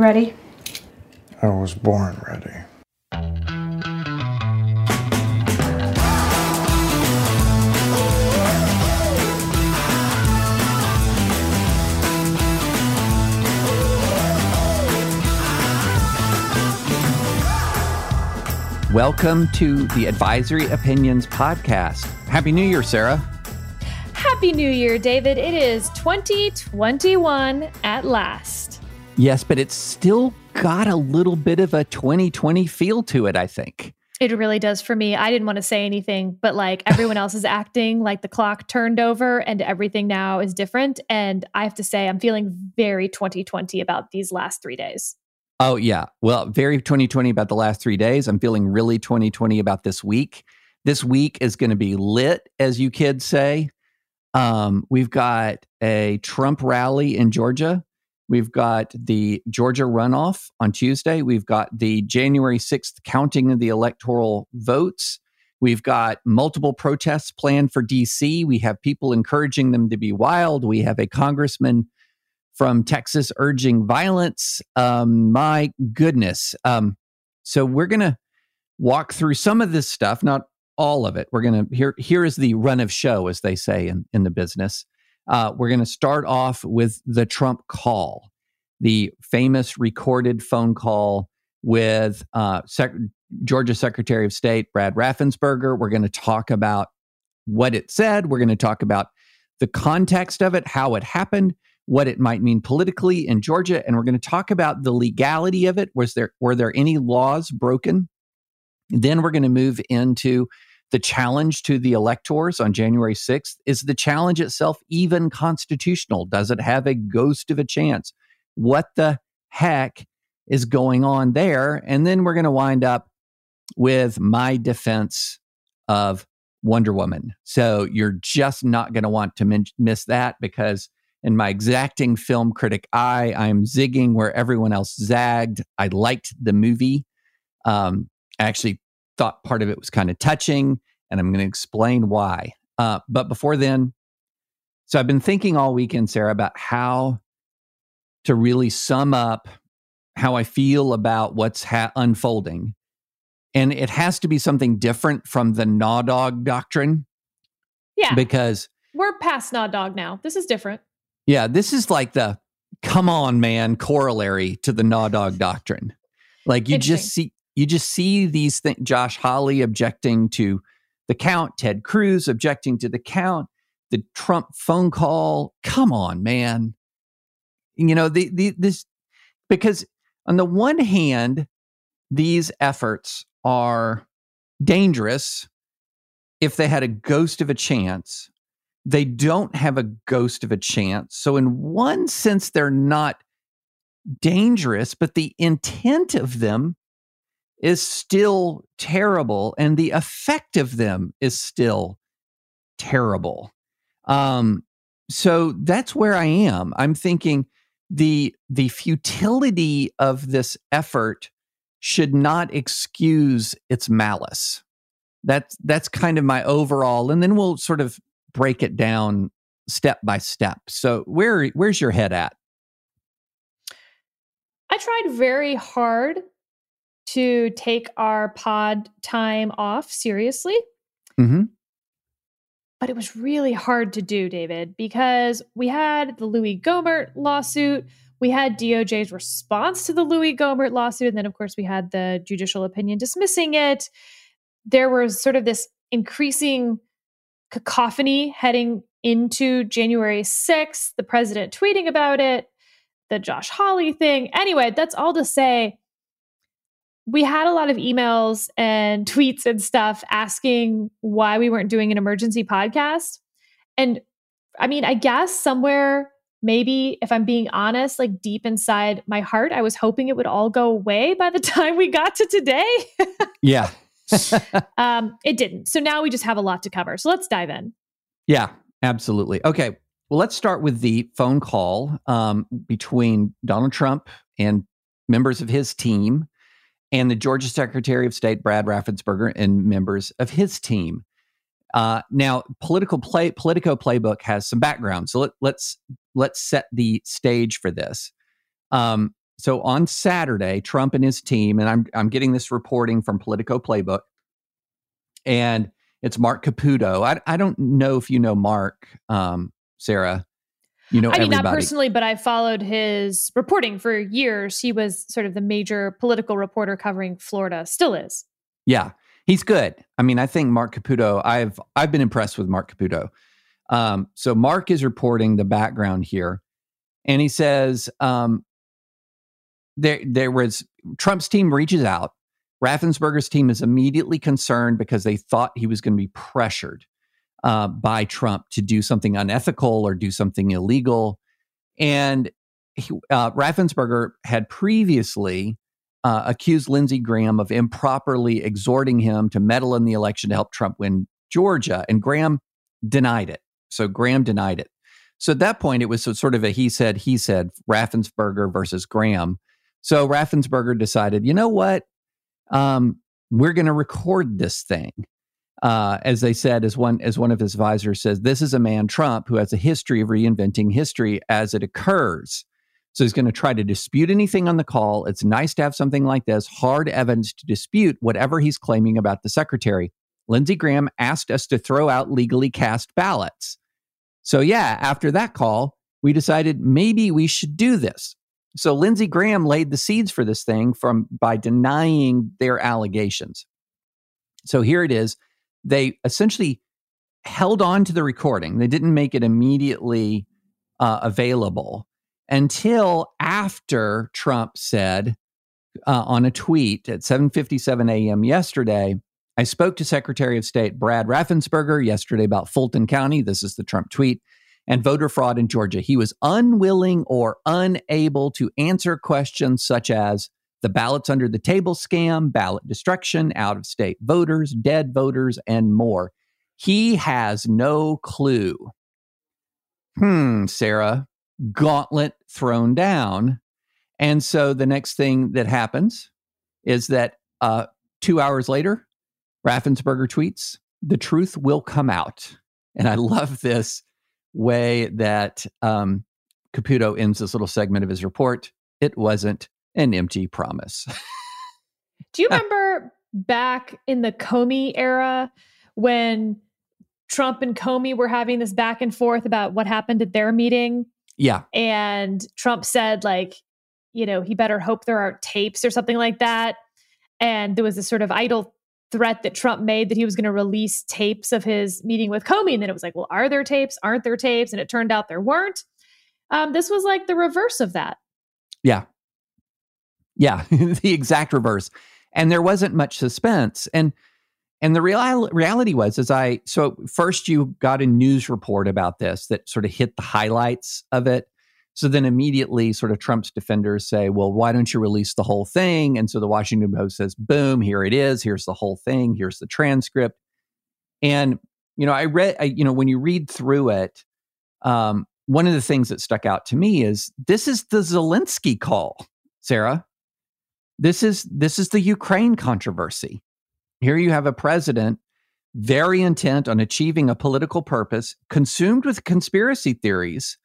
Ready? I was born ready. Welcome to the Advisory Opinions Podcast. Happy New Year, Sarah. Happy New Year, David. It is 2021 at last. Yes, but it's still got a little bit of a 2020 feel to it, I think. It really does for me. I didn't want to say anything, but like everyone else is acting like the clock turned over and everything now is different. And I have to say, I'm feeling very 2020 about these last three days. Oh, yeah. Well, very 2020 about the last three days. I'm feeling really 2020 about this week. This week is going to be lit, as you kids say. Um, we've got a Trump rally in Georgia. We've got the Georgia runoff on Tuesday. We've got the January 6th counting of the electoral votes. We've got multiple protests planned for DC. We have people encouraging them to be wild. We have a congressman from Texas urging violence. Um, my goodness. Um, so we're going to walk through some of this stuff, not all of it. We're going to here here is the run of show, as they say in in the business. Uh, we're going to start off with the Trump call, the famous recorded phone call with uh, Sec- Georgia Secretary of State Brad Raffensperger. We're going to talk about what it said. We're going to talk about the context of it, how it happened what it might mean politically in Georgia, and we're going to talk about the legality of it. Was there were there any laws broken? Then we're going to move into the challenge to the electors on January 6th. Is the challenge itself even constitutional? Does it have a ghost of a chance? What the heck is going on there? And then we're going to wind up with my defense of Wonder Woman. So you're just not going to want to min- miss that because in my exacting film critic eye, I'm zigging where everyone else zagged. I liked the movie. Um, I actually thought part of it was kind of touching, and I'm going to explain why. Uh, but before then, so I've been thinking all weekend, Sarah, about how to really sum up how I feel about what's ha- unfolding. And it has to be something different from the Naw Dog doctrine. Yeah. Because we're past Naw Dog now. This is different. Yeah, this is like the come on man corollary to the Naw Dog doctrine. Like you just see you just see these things Josh Hawley objecting to the count, Ted Cruz objecting to the count, the Trump phone call. Come on, man. You know, the, the this because on the one hand, these efforts are dangerous if they had a ghost of a chance they don't have a ghost of a chance. So, in one sense, they're not dangerous, but the intent of them is still terrible, and the effect of them is still terrible. Um, so that's where I am. I'm thinking the the futility of this effort should not excuse its malice. That's that's kind of my overall, and then we'll sort of break it down step by step. So where where's your head at? I tried very hard to take our pod time off seriously. Mm-hmm. But it was really hard to do, David, because we had the Louis Gohmert lawsuit. We had DOJ's response to the Louis Gohmert lawsuit. And then, of course, we had the judicial opinion dismissing it. There was sort of this increasing cacophony heading into January 6th, the president tweeting about it, the Josh Hawley thing. Anyway, that's all to say we had a lot of emails and tweets and stuff asking why we weren't doing an emergency podcast. And I mean, I guess somewhere, maybe if I'm being honest, like deep inside my heart, I was hoping it would all go away by the time we got to today. yeah. um, it didn't. So now we just have a lot to cover. So let's dive in. Yeah, absolutely. Okay. Well, let's start with the phone call um, between Donald Trump and members of his team and the Georgia Secretary of State, Brad Raffensperger, and members of his team. Uh, now, political play, Politico playbook has some background, so let, let's let's set the stage for this. Um, so on Saturday, Trump and his team, and I'm I'm getting this reporting from Politico Playbook, and it's Marc Caputo. I I don't know if you know Marc, um, Sarah. You know, I mean, everybody. not personally, but I followed his reporting for years. He was sort of the major political reporter covering Florida, still is. Yeah, he's good. I mean, I think Marc Caputo. I've I've been impressed with Marc Caputo. Um, so Marc is reporting the background here, and he says um, there there was Trump's team reaches out. Raffensperger's team is immediately concerned because they thought he was going to be pressured uh, by Trump to do something unethical or do something illegal. And he, uh, Raffensperger had previously uh, accused Lindsey Graham of improperly exhorting him to meddle in the election to help Trump win Georgia. And Graham denied it. So Graham denied it. So at that point, it was sort of a he said, he said, Raffensperger versus Graham. So Raffensperger decided, you know what? Um, we're going to record this thing uh, as they said, as one as one of his advisors says, this is a man Trump who has a history of reinventing history as it occurs. So he's going to try to dispute anything on the call. It's nice to have something like this, hard evidence to dispute whatever he's claiming about the secretary. Lindsey Graham asked us to throw out legally cast ballots. So yeah, after that call, we decided maybe we should do this. So Lindsey Graham laid the seeds for this thing from by denying their allegations. So here it is they essentially held on to the recording. They didn't make it immediately uh, available until after Trump said uh, on a tweet at 7:57 a.m. yesterday, I spoke to Secretary of State Brad Raffensperger yesterday about Fulton County. This is the Trump tweet and voter fraud in Georgia. He was unwilling or unable to answer questions such as the ballots under the table scam, ballot destruction, out of state voters, dead voters, and more. He has no clue. Hmm, Sarah, gauntlet thrown down. And so the next thing that happens is that uh, two hours later, Raffensperger tweets, the truth will come out. And I love this way that um, Caputo ends this little segment of his report. It wasn't an empty promise. Do you remember back in the Comey era when Trump and Comey were having this back and forth about what happened at their meeting? Yeah. And Trump said, like, you know, he better hope there aren't tapes or something like that. And there was this sort of idle threat that Trump made that he was going to release tapes of his meeting with Comey. And then it was like, well, are there tapes? Aren't there tapes? And it turned out there weren't. Um, this was like the reverse of that. Yeah. Yeah, the exact reverse. And there wasn't much suspense. And and the real reality was as I so first you got a news report about this that sort of hit the highlights of it. So then immediately sort of Trump's defenders say, "Well, why don't you release the whole thing?" And so the Washington Post says, "Boom, here it is. Here's the whole thing. Here's the transcript." And you know, I read I, you know, when you read through it, um, one of the things that stuck out to me is this is the Zelensky call, Sarah. This is this is the Ukraine controversy. Here you have a president very intent on achieving a political purpose, consumed with conspiracy theories,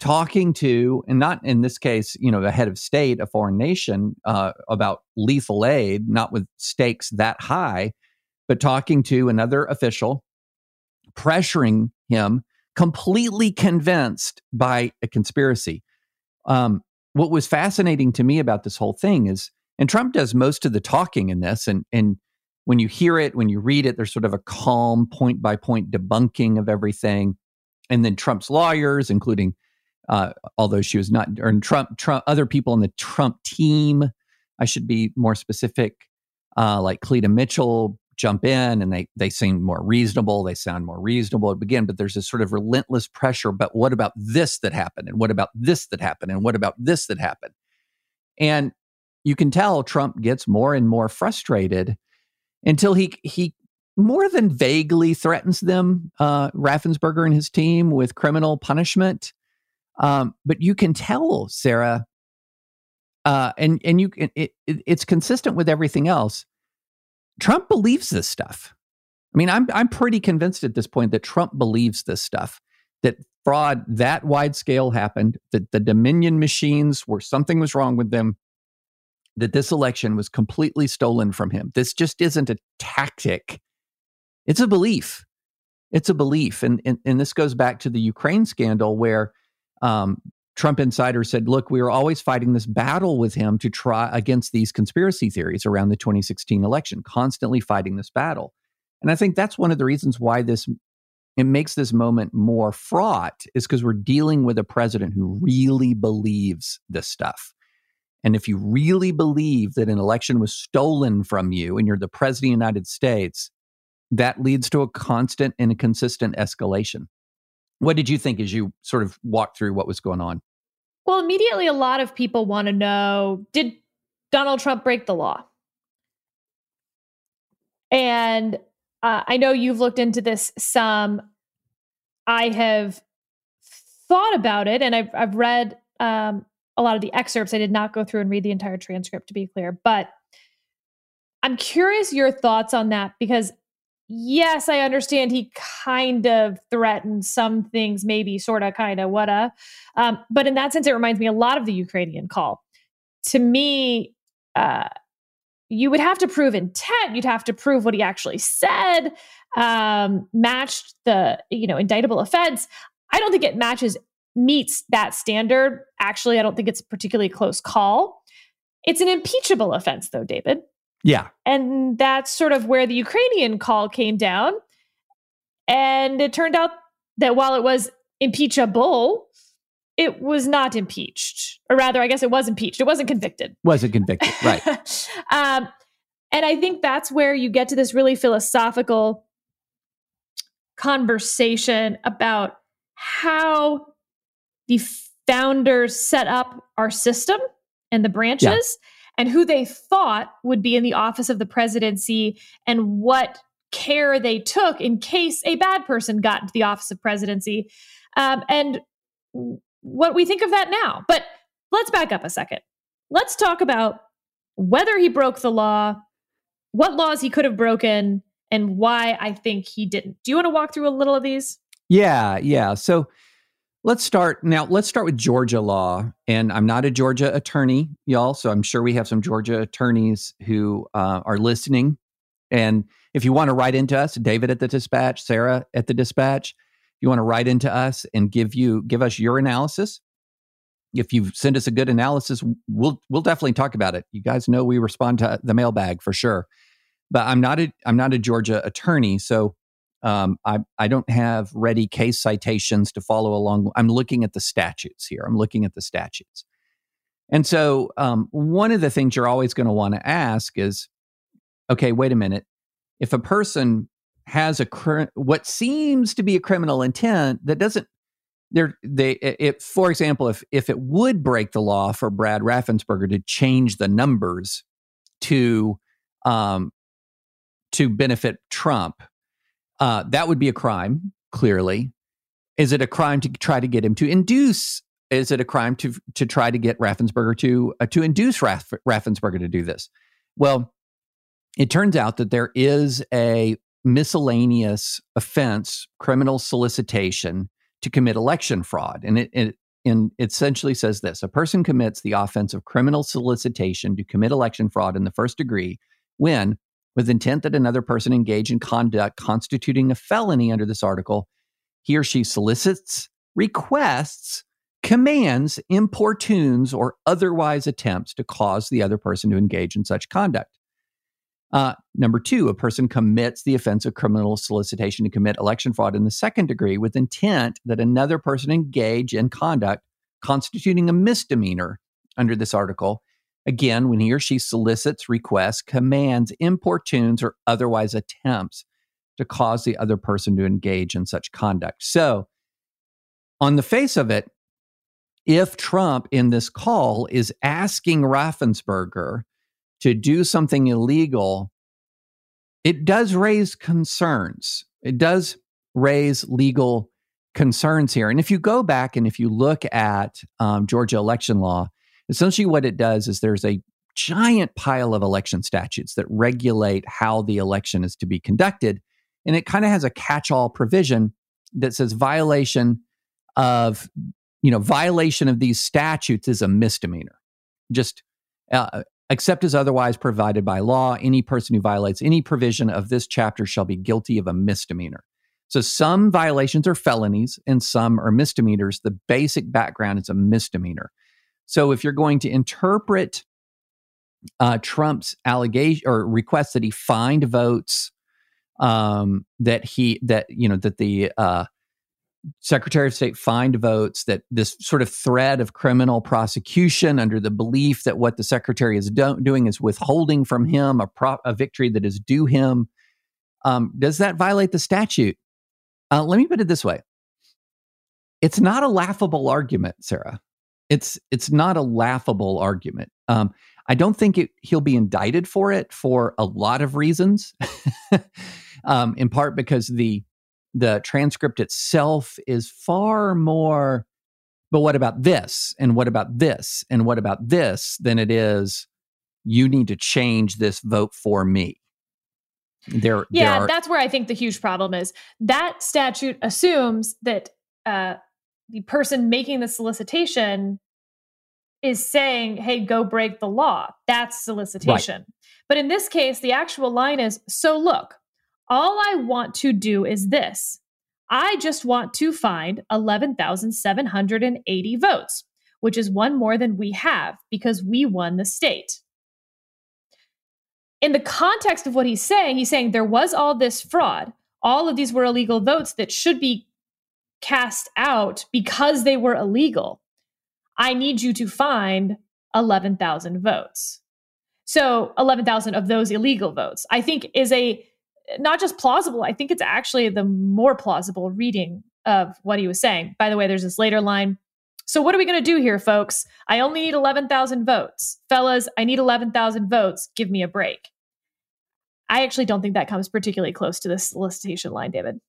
talking to, and not in this case, you know, the head of state, a foreign nation, uh, about lethal aid, not with stakes that high, but talking to another official, pressuring him, completely convinced by a conspiracy. Um, what was fascinating to me about this whole thing is and Trump does most of the talking in this. And, and when you hear it, when you read it, there's sort of a calm point by point debunking of everything. And then Trump's lawyers, including, uh, although she was not, or Trump, Trump, other people on the Trump team, I should be more specific, uh, like Cleta Mitchell jump in and they they seem more reasonable they sound more reasonable begin but there's this sort of relentless pressure but what about this that happened and what about this that happened and what about this that happened and you can tell Trump gets more and more frustrated until he he more than vaguely threatens them, uh, Raffensperger and his team, with criminal punishment. Um, but you can tell, Sarah, uh, and and you it, it, it's consistent with everything else. Trump believes this stuff. I mean, I'm I'm pretty convinced at this point that Trump believes this stuff. That fraud that wide scale happened, that the Dominion machines were something was wrong with them, that this election was completely stolen from him. This just isn't a tactic, it's a belief. It's a belief. And, and, and this goes back to the Ukraine scandal where um, Trump insiders said, look, we were always fighting this battle with him to try against these conspiracy theories around the 2016 election, constantly fighting this battle. And I think that's one of the reasons why this it makes this moment more fraught is because we're dealing with a president who really believes this stuff. And if you really believe that an election was stolen from you and you're the president of the United States, that leads to a constant and a consistent escalation. What did you think as you sort of walked through what was going on? Well, immediately, a lot of people want to know did Donald Trump break the law? And uh, I know you've looked into this some. I have thought about it, and I've I've read um, a lot of the excerpts. I did not go through and read the entire transcript, to be clear, but I'm curious your thoughts on that because yes, I understand he kind of threatened some things, maybe sort of, kind of, what a. Um, but in that sense, it reminds me a lot of the Ukrainian call. To me, uh, you would have to prove intent. You'd have to prove what he actually said, um, matched the you know indictable offense. I don't think it matches meets that standard. Actually, I don't think it's a particularly close call. It's an impeachable offense, though, David. Yeah. And that's sort of where the Ukrainian call came down. And it turned out that while it was impeachable, it was not impeached. Or rather, I guess it was impeached. It wasn't convicted. Wasn't convicted, right. um, and I think that's where you get to this really philosophical conversation about how the founders set up our system and the branches yeah. and who they thought would be in the office of the presidency and what care they took in case a bad person got into the office of presidency um, and what we think of that now. But let's back up a second. Let's talk about whether he broke the law, what laws he could have broken, and why I think he didn't. Do you want to walk through a little of these? Yeah, yeah. So let's start now. Let's start with Georgia law. And I'm not a Georgia attorney, y'all. So I'm sure we have some Georgia attorneys who uh, are listening. And if you want to write into us, David at the Dispatch, Sarah at the Dispatch, you want to write into us and give you give us your analysis, if you send us a good analysis, we'll we'll definitely talk about it. You guys know we respond to the mailbag for sure. But I'm not a I'm not a Georgia attorney, so um, I I don't have ready case citations to follow along. I'm looking at the statutes here. I'm looking at the statutes, and so um, one of the things you're always going to want to ask is, okay, wait a minute. If a person has a cr- what seems to be a criminal intent that doesn't there they it for example if if it would break the law for Brad Raffensperger to change the numbers to um to benefit Trump uh that would be a crime clearly is it a crime to try to get him to induce is it a crime to to try to get Raffensperger to uh, to induce Raff, Raffensperger to do this well it turns out that there is a miscellaneous offense, criminal solicitation to commit election fraud. And it, it, it essentially says this a person commits the offense of criminal solicitation to commit election fraud in the first degree when, with intent that another person engage in conduct constituting a felony under this article, he or she solicits, requests, commands, importunes, or otherwise attempts to cause the other person to engage in such conduct. Uh, number two, a person commits the offense of criminal solicitation to commit election fraud in the second degree with intent that another person engage in conduct constituting a misdemeanor under this article. Again, when he or she solicits, requests, commands, importunes, or otherwise attempts to cause the other person to engage in such conduct. So, on the face of it, if Trump in this call is asking Raffensperger to do something illegal, it does raise concerns. It does raise legal concerns here. And if you go back and if you look at um, Georgia election law, essentially what it does is there's a giant pile of election statutes that regulate how the election is to be conducted. And it kind of has a catch all provision that says violation of you know violation of these statutes is a misdemeanor. Just uh, except as otherwise provided by law, any person who violates any provision of this chapter shall be guilty of a misdemeanor. So some violations are felonies and some are misdemeanors. The basic background is a misdemeanor. So if you're going to interpret uh, Trump's allegation or request that he find votes, um, that he that you know that the uh, Secretary of State find votes, that this sort of thread of criminal prosecution under the belief that what the Secretary is do- doing is withholding from him a, pro- a victory that is due him. Um, does that violate the statute? Uh, let me put it this way: It's not a laughable argument, Sarah. It's it's not a laughable argument. Um, I don't think it, he'll be indicted for it for a lot of reasons. um, in part because the the transcript itself is far more. But what about this? And what about this? And what about this? Than it is. You need to change this vote for me. There, yeah, there are, that's where I think the huge problem is. That statute assumes that uh, the person making the solicitation is saying, hey, go break the law. That's solicitation. Right. But in this case, the actual line is so look, all I want to do is this I just want to find 11,780 votes, which is one more than we have because we won the state. In the context of what he's saying, he's saying there was all this fraud. All of these were illegal votes that should be cast out because they were illegal. I need you to find 11,000 votes. So 11,000 of those illegal votes, I think is a not just plausible, I think it's actually the more plausible reading of what he was saying. By the way, there's this later line. So what are we going to do here, folks? I only need 11,000 votes. Fellas, I need 11,000 votes. Give me a break. I actually don't think that comes particularly close to this solicitation line, David.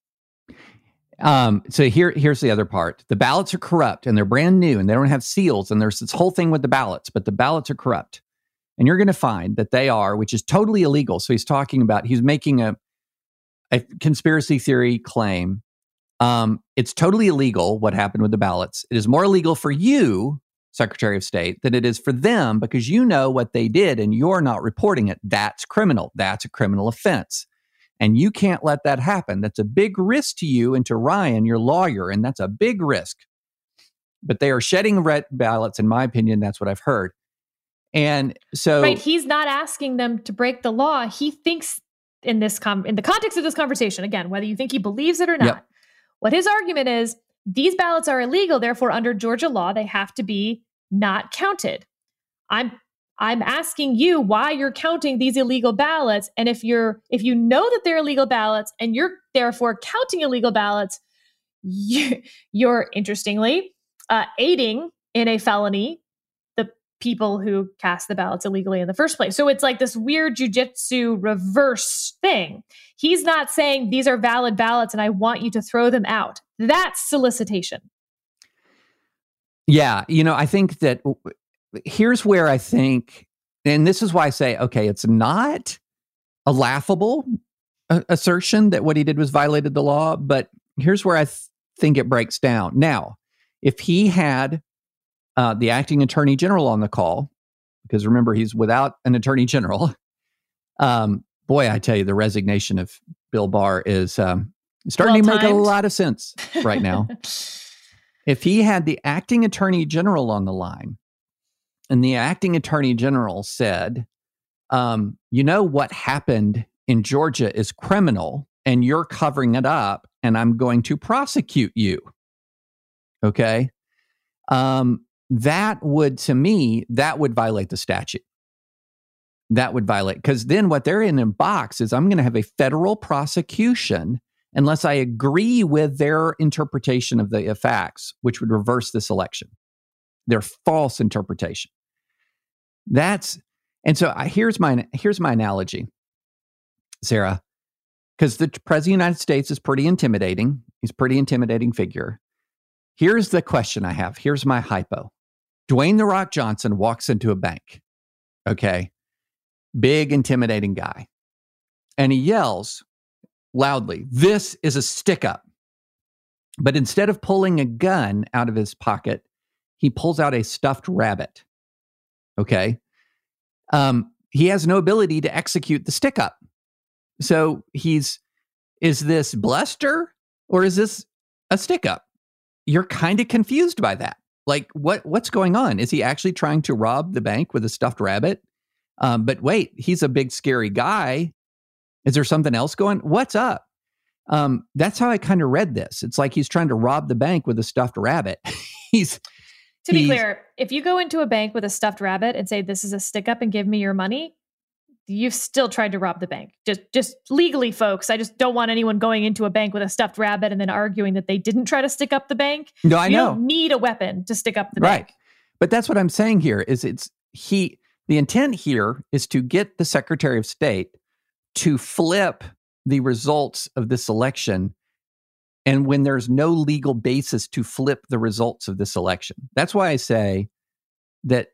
Um, so here, here's the other part. The ballots are corrupt and they're brand new and they don't have seals. And there's this whole thing with the ballots, but the ballots are corrupt. And you're going to find that they are, which is totally illegal. So he's talking about, he's making a, a conspiracy theory claim. Um, it's totally illegal what happened with the ballots. It is more illegal for you, Secretary of State, than it is for them because you know what they did and you're not reporting it. That's criminal. That's a criminal offense. And you can't let that happen. That's a big risk to you and to Ryan, your lawyer, and that's a big risk. But they are shedding red ballots, in my opinion. That's what I've heard. And so, right, he's not asking them to break the law. He thinks in this com- in the context of this conversation, again, whether you think he believes it or not, yep. what his argument is: these ballots are illegal. Therefore, under Georgia law, they have to be not counted. I'm I'm asking you why you're counting these illegal ballots. And if you're if you know that they're illegal ballots and you're therefore counting illegal ballots, you, are interestingly uh, aiding in a felony the people who cast the ballots illegally in the first place. So it's like this weird jujitsu reverse thing. He's not saying these are valid ballots and I want you to throw them out. That's solicitation. Yeah, you know, I think that here's where I think, and this is why I say, okay, it's not a laughable assertion that what he did was violated the law, but here's where I th- think it breaks down. Now, if he had uh, the acting attorney general on the call, because remember he's without an attorney general. Um, boy, I tell you, the resignation of Bill Barr is um, starting well to make a lot of sense right now. if he had the acting attorney general on the line, and the acting attorney general said, um, you know, what happened in Georgia is criminal and you're covering it up and I'm going to prosecute you. Okay. Um, that would, to me, that would violate the statute. That would violate, because then what they're in a box is I'm going to have a federal prosecution unless I agree with their interpretation of the facts, which would reverse this election, their false interpretation. That's and so I, here's my here's my analogy, Sarah, because the president of the United States is pretty intimidating. He's a pretty intimidating figure. Here's the question I have. Here's my hypo. Dwayne the Rock Johnson walks into a bank. Okay, big intimidating guy, and he yells loudly, "This is a stick up." But instead of pulling a gun out of his pocket, he pulls out a stuffed rabbit. Okay. Um, he has no ability to execute the stick up. So he's, is this bluster or is this a stick up? You're kind of confused by that. Like, what what's going on? Is he actually trying to rob the bank with a stuffed rabbit? Um, but wait, he's a big scary guy. Is there something else going? What's up? Um, that's how I kind of read this. It's like he's trying to rob the bank with a stuffed rabbit. he's to be clear, if you go into a bank with a stuffed rabbit and say this is a stick up and give me your money, you've still tried to rob the bank. Just just legally, folks. I just don't want anyone going into a bank with a stuffed rabbit and then arguing that they didn't try to stick up the bank. No, I you know. don't need a weapon to stick up the bank. right. bank. But that's what I'm saying here is it's he the intent here is to get the Secretary of State to flip the results of this election and when there's no legal basis to flip the results of this election. That's why I say that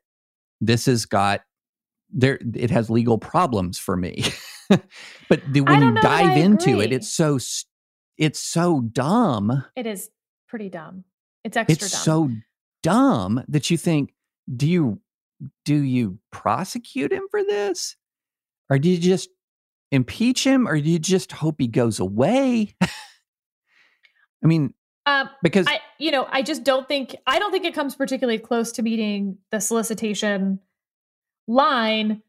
this has got there it has legal problems for me. but the, when you dive into it it's so it's so dumb. It is pretty dumb. It's extra it's dumb. so dumb that you think do you do you prosecute him for this? Or do you just impeach him or do you just hope he goes away? I mean, um, because I, you know, I just don't think I don't think it comes particularly close to meeting the solicitation line.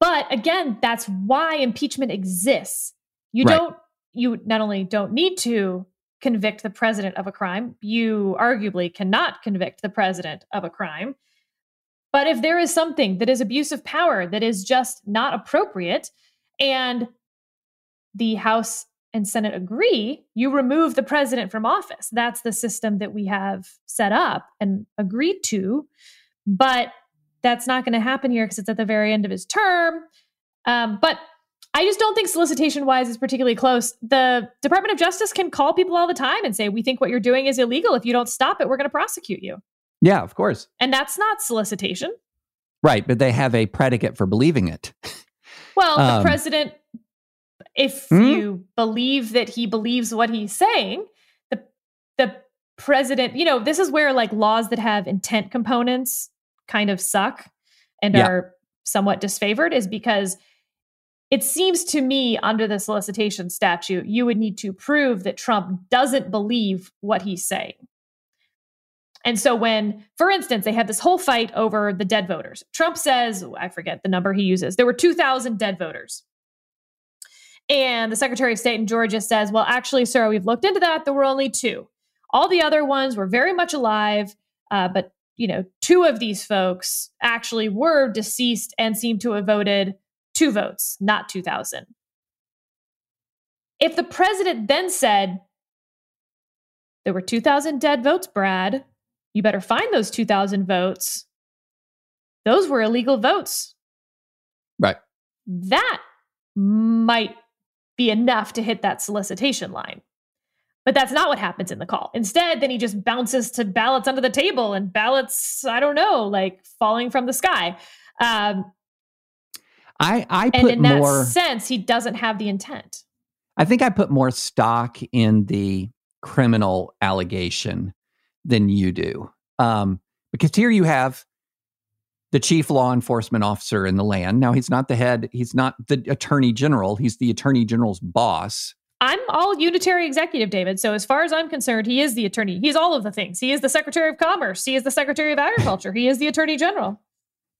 But again, that's why impeachment exists. You Right. don't you not only don't need to convict the president of a crime, you arguably cannot convict the president of a crime. But if there is something that is abuse of power that is just not appropriate and the House and Senate agree, you remove the president from office. That's the system that we have set up and agreed to. But that's not going to happen here because it's at the very end of his term. Um, but I just don't think solicitation wise is particularly close. The Department of Justice can call people all the time and say, We think what you're doing is illegal. If you don't stop it, we're going to prosecute you. yeah, of course. And that's not solicitation. Right, but they have a predicate for believing it. Well, Um, the president, if Hmm? you believe that he believes what he's saying, the the president, you know, this is where like laws that have intent components kind of suck and Yeah. are somewhat disfavored is because it seems to me under the solicitation statute, you would need to prove that Trump doesn't believe what he's saying. And so when, for instance, they had this whole fight over the dead voters, Trump says, I forget the number he uses, there were 2,000 dead voters. And the Secretary of State in Georgia says, well, actually, sir, we've looked into that. There were only two. All the other ones were very much alive, uh, but you know, two of these folks actually were deceased and seem to have voted two votes, not 2,000. If the president then said, there were 2,000 dead votes, Brad, you better find those 2,000 votes. Those were illegal votes. Right. That might be enough to hit that solicitation line. But that's not what happens in the call. Instead, then he just bounces to ballots under the table and ballots, I don't know, like falling from the sky. Um, I I and put in that sense, he doesn't have the intent. I think I put more stock in the criminal allegation than you do. Um, because here you have the chief law enforcement officer in the land. Now he's not the head, he's not the attorney general, he's the attorney general's boss. I'm all unitary executive, David. So as far as I'm concerned, he is the attorney. He's all of the things. He is the Secretary of Commerce. He is the Secretary of Agriculture. he is the Attorney General.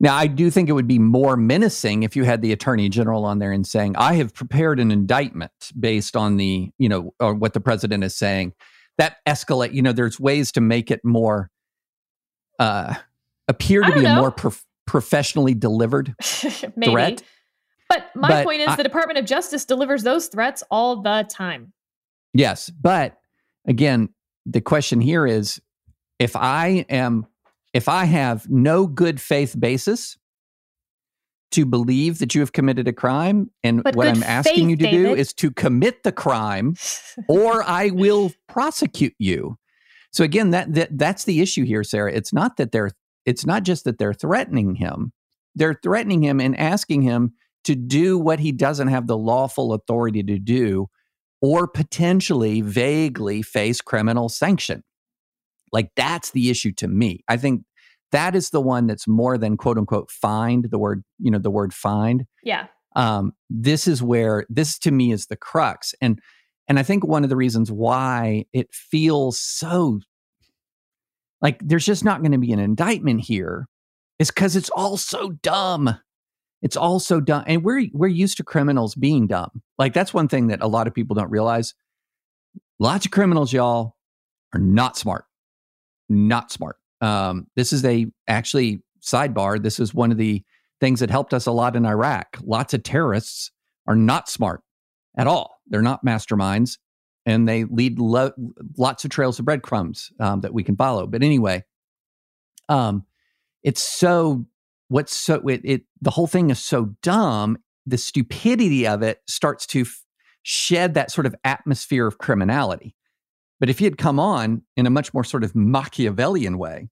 Now, I do think it would be more menacing if you had the attorney general on there and saying, I have prepared an indictment based on the, you know, or what the president is saying. That escalate, you know, there's ways to make it more, uh, appear to be a more prof- professionally delivered threat. But my But point is I- the Department of Justice delivers those threats all the time. Yes. But again, the question here is if I am, if I have no good faith basis to believe that you have committed a crime, and But what I'm asking faith, you to do is to commit the crime, or I will prosecute you. So again, that, that that's the issue here, Sarah. It's not that they're it's not just that they're threatening him. They're threatening him and asking him to do what he doesn't have the lawful authority to do or potentially vaguely face criminal sanction. Like that's the issue to me. I think that is the one that's more than quote unquote find the word, you know, the word find. Yeah. Um, this is where this to me is the crux. And and I think one of the reasons why it feels so like there's just not going to be an indictment here is because it's all so dumb. It's all so dumb. And we're we're used to criminals being dumb. Like that's one thing that a lot of people don't realize. Lots of criminals, y'all, are not smart. Not smart. Um, this is a actually sidebar. This is one of the things that helped us a lot in Iraq. Lots of terrorists are not smart at all. They're not masterminds, and they lead lo- lots of trails of breadcrumbs um, that we can follow. But anyway, um, it's so what's so it, it the whole thing is so dumb. The stupidity of it starts to f- shed that sort of atmosphere of criminality. But if he had come on in a much more sort of Machiavellian way,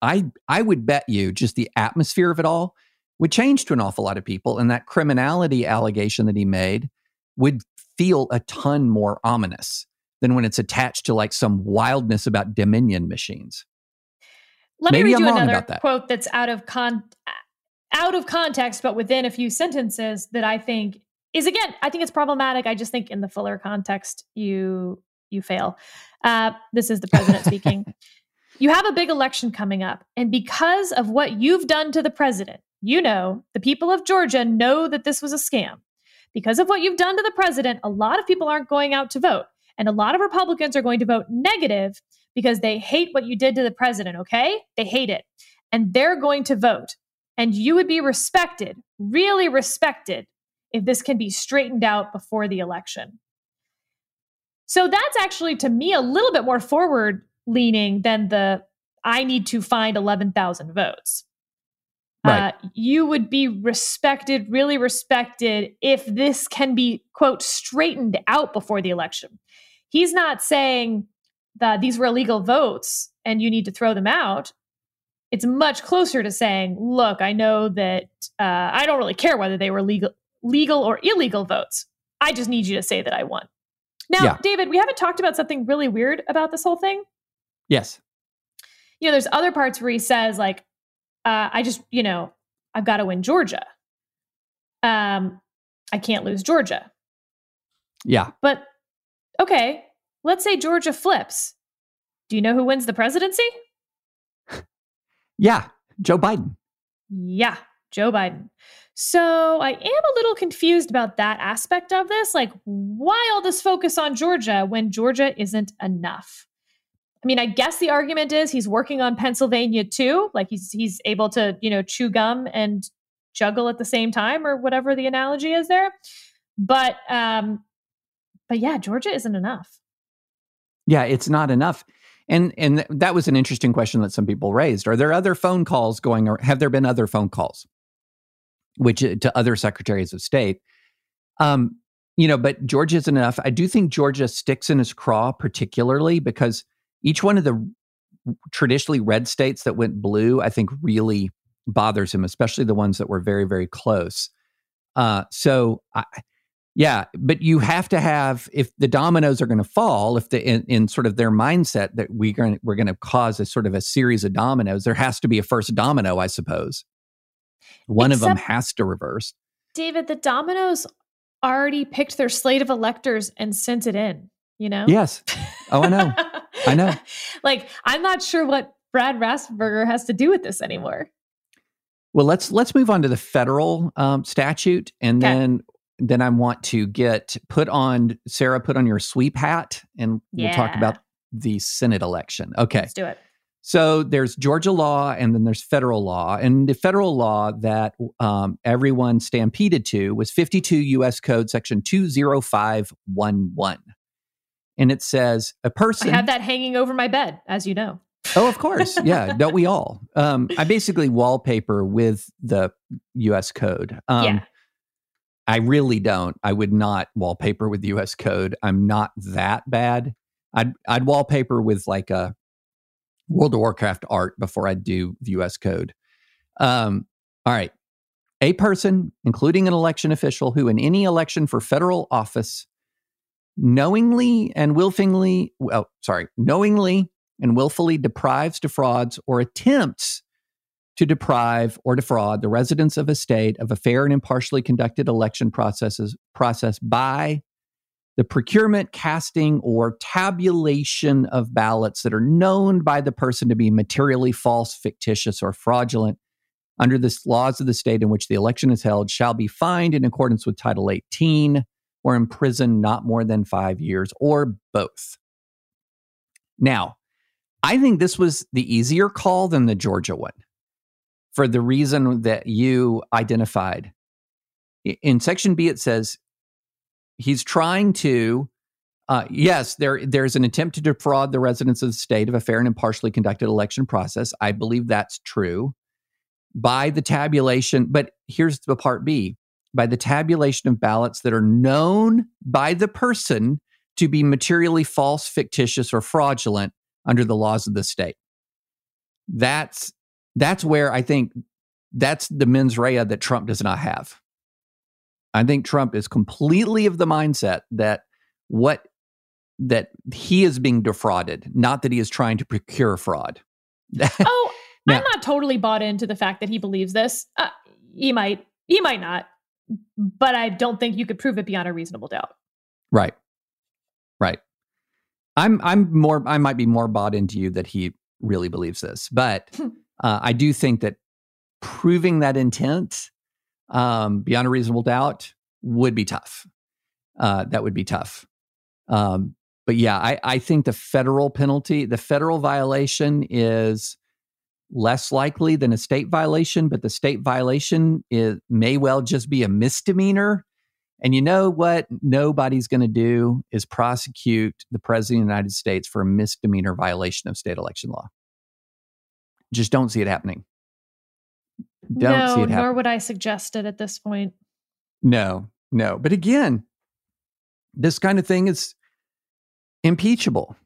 I I would bet you just the atmosphere of it all would change to an awful lot of people, and that criminality allegation that he made would feel a ton more ominous than when it's attached to like some wildness about Dominion machines. Let Maybe me read I'm you another that. quote that's out of con out of context, but within a few sentences that I think is again, I think it's problematic. I just think in the fuller context, you you fail. Uh, this is the president speaking. You have a big election coming up, and because of what you've done to the president, you know the people of Georgia know that this was a scam because of what you've done to the president, a lot of people aren't going out to vote. And a lot of Republicans are going to vote negative because they hate what you did to the president, okay? They hate it. And they're going to vote. And you would be respected, really respected, if this can be straightened out before the election. So that's actually, to me, a little bit more forward leaning than the I need to find 11,000 votes. Right. Uh, you would be respected, really respected, if this can be, quote, straightened out before the election. He's not saying that these were illegal votes and you need to throw them out. It's much closer to saying, look, I know that uh, I don't really care whether they were legal, legal or illegal votes. I just need you to say that I won. Now, yeah. David, we haven't talked about something really weird about this whole thing. Yes. You know, there's other parts where he says, like, uh, I just, you know, I've got to win Georgia. Um, I can't lose Georgia. Yeah. But okay, let's say Georgia flips. Do you know who wins the presidency? yeah, Joe Biden. Yeah, Joe Biden. So I am a little confused about that aspect of this. Like, why all this focus on Georgia when Georgia isn't enough? I mean, I guess the argument is he's working on Pennsylvania too. Like he's he's able to, you know, chew gum and juggle at the same time or whatever the analogy is there. But um but yeah, Georgia isn't enough. Yeah, it's not enough. And and that was an interesting question that some people raised. Are there other phone calls going or have there been other phone calls which uh, to other secretaries of state? Um you know, but Georgia isn't enough. I do think Georgia sticks in his craw particularly because each one of the traditionally red states that went blue, I think really bothers him, especially the ones that were very, very close. Uh, so, I, yeah, but you have to have if the dominoes are going to fall, if the in, in, sort of their mindset that we're going we're going to cause a sort of a series of dominoes, there has to be a first domino, I suppose. One Except, of them has to reverse. David, the dominoes already picked their slate of electors and sent it in. You know? Yes. Oh, I know. I know. like, I'm not sure what Brad Raffensperger has to do with this anymore. Well, let's let's move on to the federal um, statute, and okay. then then I want to get put on Sarah put on your sweep hat, and yeah. we'll talk about the Senate election. Okay, let's do it. So there's Georgia law, and then there's federal law, and the federal law that um, everyone stampeded to was 52 U.S. Code Section 20511 and it says a person. I have that hanging over my bed, as you know. oh, of course. Yeah. Don't we all? Um, I basically wallpaper with the US code. Um, yeah. I really don't. I would not wallpaper with the US code. I'm not that bad. I'd, I'd wallpaper with like a World of Warcraft art before I do the US code. Um, all right. A person, including an election official, who in any election for federal office knowingly and willfully, well, sorry, knowingly and willfully deprives, defrauds, or attempts to deprive or defraud the residents of a state of a fair and impartially conducted election processes process by the procurement, casting, or tabulation of ballots that are known by the person to be materially false, fictitious, or fraudulent under the laws of the state in which the election is held shall be fined in accordance with Title 18 or imprisoned not more than five years or both. Now, I think this was the easier call than the Georgia one for the reason that you identified. In section B, it says he's trying to uh, yes, there there's an attempt to defraud the residents of the state of a fair and impartially conducted election process. I believe that's true by the tabulation. But here's the part B: by the tabulation of ballots that are known by the person to be materially false, fictitious, or fraudulent under the laws of the state. That's that's where I think that's the mens rea that Trump does not have. I think Trump is completely of the mindset that what that he is being defrauded, not that he is trying to procure fraud. oh, now, I'm not totally bought into the fact that he believes this. Uh, he might, he might not, but I don't think you could prove it beyond a reasonable doubt. Right, right. I'm, I'm more, I might be more bought into you that he really believes this, but uh, I do think that proving that intent um, beyond a reasonable doubt would be tough. Uh, that would be tough. Um, but yeah, I, I think the federal penalty, the federal violation is less likely than a state violation, but the state violation is, may well just be a misdemeanor. And you know what nobody's going to do is prosecute the president of the United States for a misdemeanor violation of state election law. Just don't see it happening. Don't no, see it happen. Nor would I suggest it at this point. No, no. But again, this kind of thing is impeachable.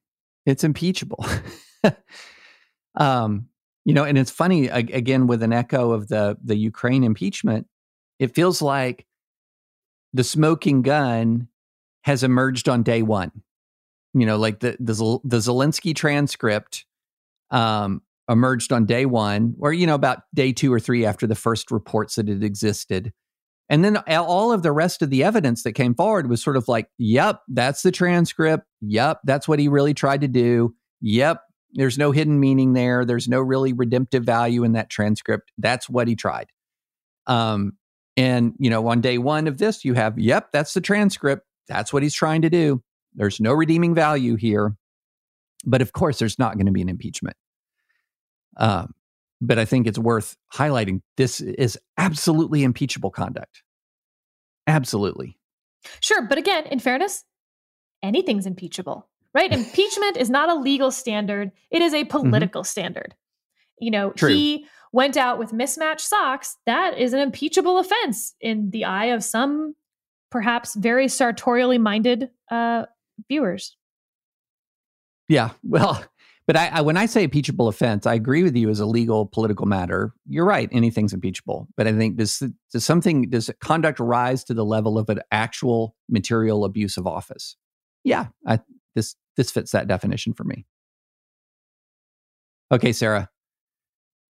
It's impeachable. um, you know, and it's funny again with an echo of the the Ukraine impeachment. It feels like the smoking gun has emerged on day one. You know, like the the, the Zelensky transcript um, emerged on day one, or, you know, about day two or three after the first reports that it existed. And then all of the rest of the evidence that came forward was sort of like, yep, that's the transcript. Yep, that's what he really tried to do. Yep, there's no hidden meaning there. There's no really redemptive value in that transcript. That's what he tried. Um, and, you know, on day one of this, you have, yep, that's the transcript. That's what he's trying to do. There's no redeeming value here. But of course, there's not going to be an impeachment. Um, but I think it's worth highlighting this is absolutely impeachable conduct. Absolutely. Sure. But again, in fairness, anything's impeachable, right? Impeachment is not a legal standard, it is a mm-hmm. political mm-hmm. standard. You know, True. he went out with mismatched socks. That is an impeachable offense in the eye of some perhaps very sartorially minded uh, viewers. Yeah. Well, but I, I, when I say impeachable offense, I agree with you as a legal political matter. You're right; anything's impeachable. But I think does does something does conduct rise to the level of an actual material abuse of office? Yeah, I, this this fits that definition for me. Okay, Sarah,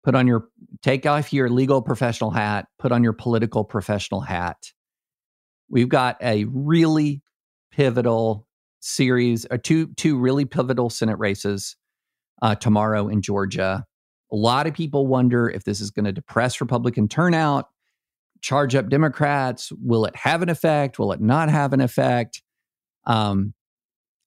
put on your take off your legal professional hat, put on your political professional hat. We've got a really pivotal series, or uh, two two really pivotal Senate races uh, tomorrow in Georgia. A lot of people wonder if this is going to depress Republican turnout, charge up Democrats. Will it have an effect? Will it not have an effect? Um,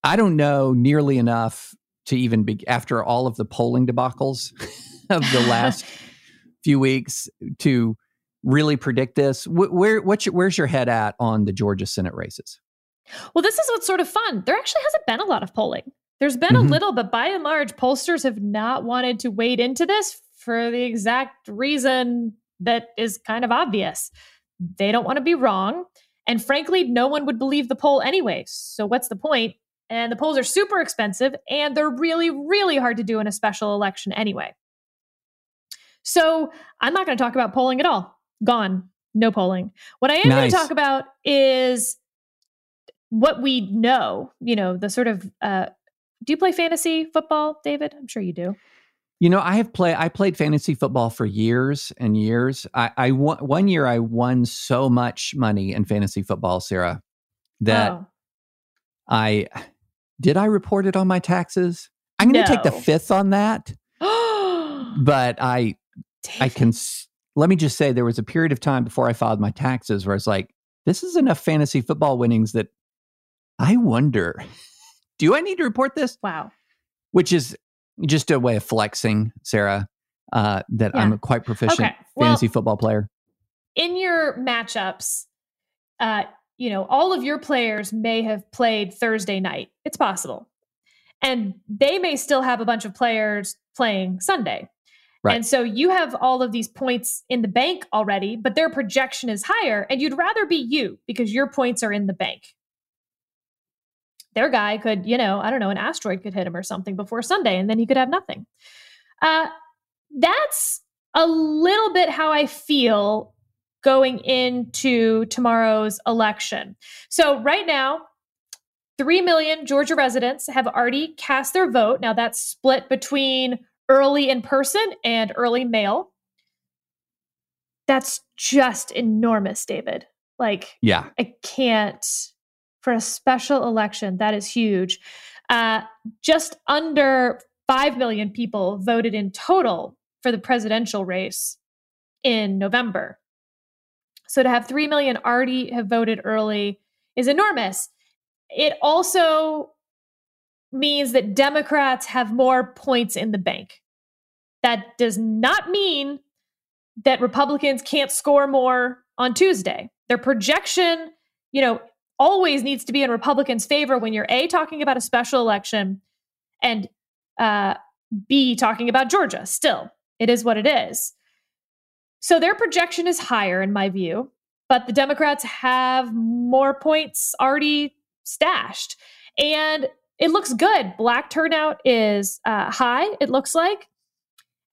I don't know nearly enough to even be after all of the polling debacles of the last few weeks to really predict this. Where what's your, where's your head at on the Georgia Senate races? Well, this is what's sort of fun. There actually hasn't been a lot of polling. There's been mm-hmm. a little, but by and large, pollsters have not wanted to wade into this for the exact reason that is kind of obvious. They don't want to be wrong. And frankly, no one would believe the poll anyway. So what's the point? And the polls are super expensive and they're really, really hard to do in a special election anyway. So I'm not going to talk about polling at all. Gone. No polling. What I am nice. going to talk about is what we know, you know, the sort of uh, do you play fantasy football, David? I'm sure you do. You know, I have played. I played fantasy football for years and years. I, I won, one year I won so much money in fantasy football, Sarah, that oh. I did. I report it on my taxes. I'm going to no. take the fifth on that. but I, David. I can. Let me just say, there was a period of time before I filed my taxes where it's like, this is enough fantasy football winnings that I wonder, do I need to report this? Wow. Which is just a way of flexing, Sarah, uh, that yeah. I'm a quite proficient okay. fantasy well, football player. In your matchups, uh, you know, all of your players may have played Thursday night. It's possible. And they may still have a bunch of players playing Sunday. Right. And so you have all of these points in the bank already, but their projection is higher, and you'd rather be you because your points are in the bank their guy could, you know, I don't know, an asteroid could hit him or something before Sunday, and then he could have nothing. Uh, that's a little bit how I feel going into tomorrow's election. So, right now, 3 million Georgia residents have already cast their vote. Now, that's split between early in person and early mail. That's just enormous, David. Like, yeah, I can't for a special election. That is huge. Uh, just under 5 million people voted in total for the presidential race in November. So to have 3 million already have voted early is enormous. It also means that Democrats have more points in the bank. That does not mean that Republicans can't score more on Tuesday. Their projection, you know, always needs to be in Republicans' favor when you're A, talking about a special election, and uh, B, talking about Georgia. Still, it is what it is. So their projection is higher, in my view, but the Democrats have more points already stashed. And it looks good. Black turnout is uh, high, it looks like.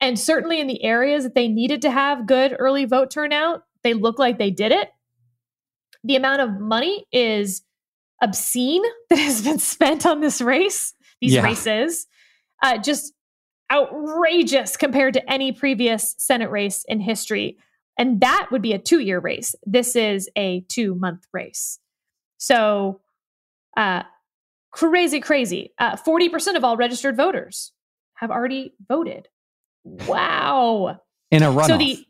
And certainly in the areas that they needed to have good early vote turnout, they look like they did it the amount of money is obscene that has been spent on this race, these yeah. races, uh, just outrageous compared to any previous Senate race in history. And that would be a two year race. This is a two month race. So, uh, crazy, crazy. Uh, 40% of all registered voters have already voted. Wow. In a runoff. So the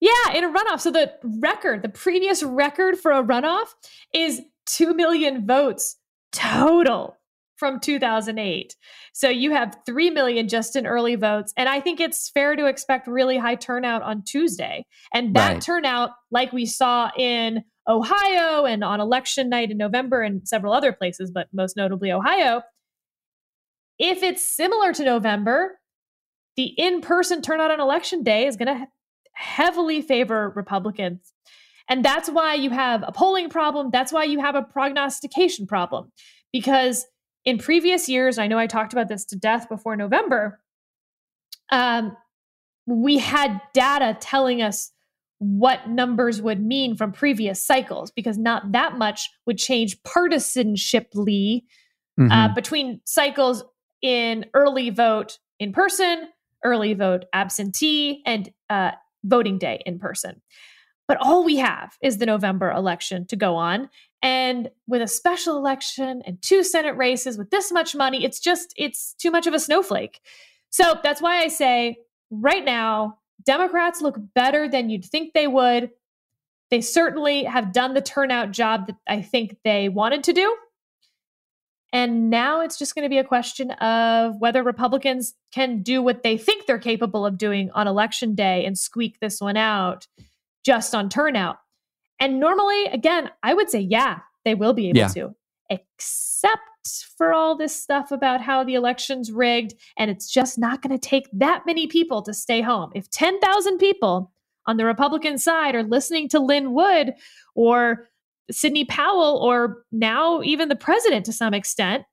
yeah, in a runoff. So the record, the previous record for a runoff is 2 million votes total from 2008. So you have 3 million just in early votes. And I think it's fair to expect really high turnout on Tuesday. And that right. turnout, like we saw in Ohio and on election night in November and several other places, but most notably Ohio, if it's similar to November, the in person turnout on election day is going to heavily favor Republicans. And that's why you have a polling problem. That's why you have a prognostication problem. Because in previous years, I know I talked about this to death before November, um, we had data telling us what numbers would mean from previous cycles because not that much would change partisanshiply uh, mm-hmm. uh, between cycles in early vote in person, early vote absentee, and uh, voting day in person. But all we have is the November election to go on. And with a special election and two Senate races with this much money, it's just, it's too much of a snowflake. So that's why I say right now, Democrats look better than you'd think they would. They certainly have done the turnout job that I think they wanted to do. And now it's just going to be a question of whether Republicans can do what they think they're capable of doing on election day and squeak this one out just on turnout. And normally, again, I would say, yeah, they will be able yeah. to, except for all this stuff about how the election's rigged. And it's just not going to take that many people to stay home. If 10,000 people on the Republican side are listening to Lin Wood or Sidney Powell or now even the president to some extent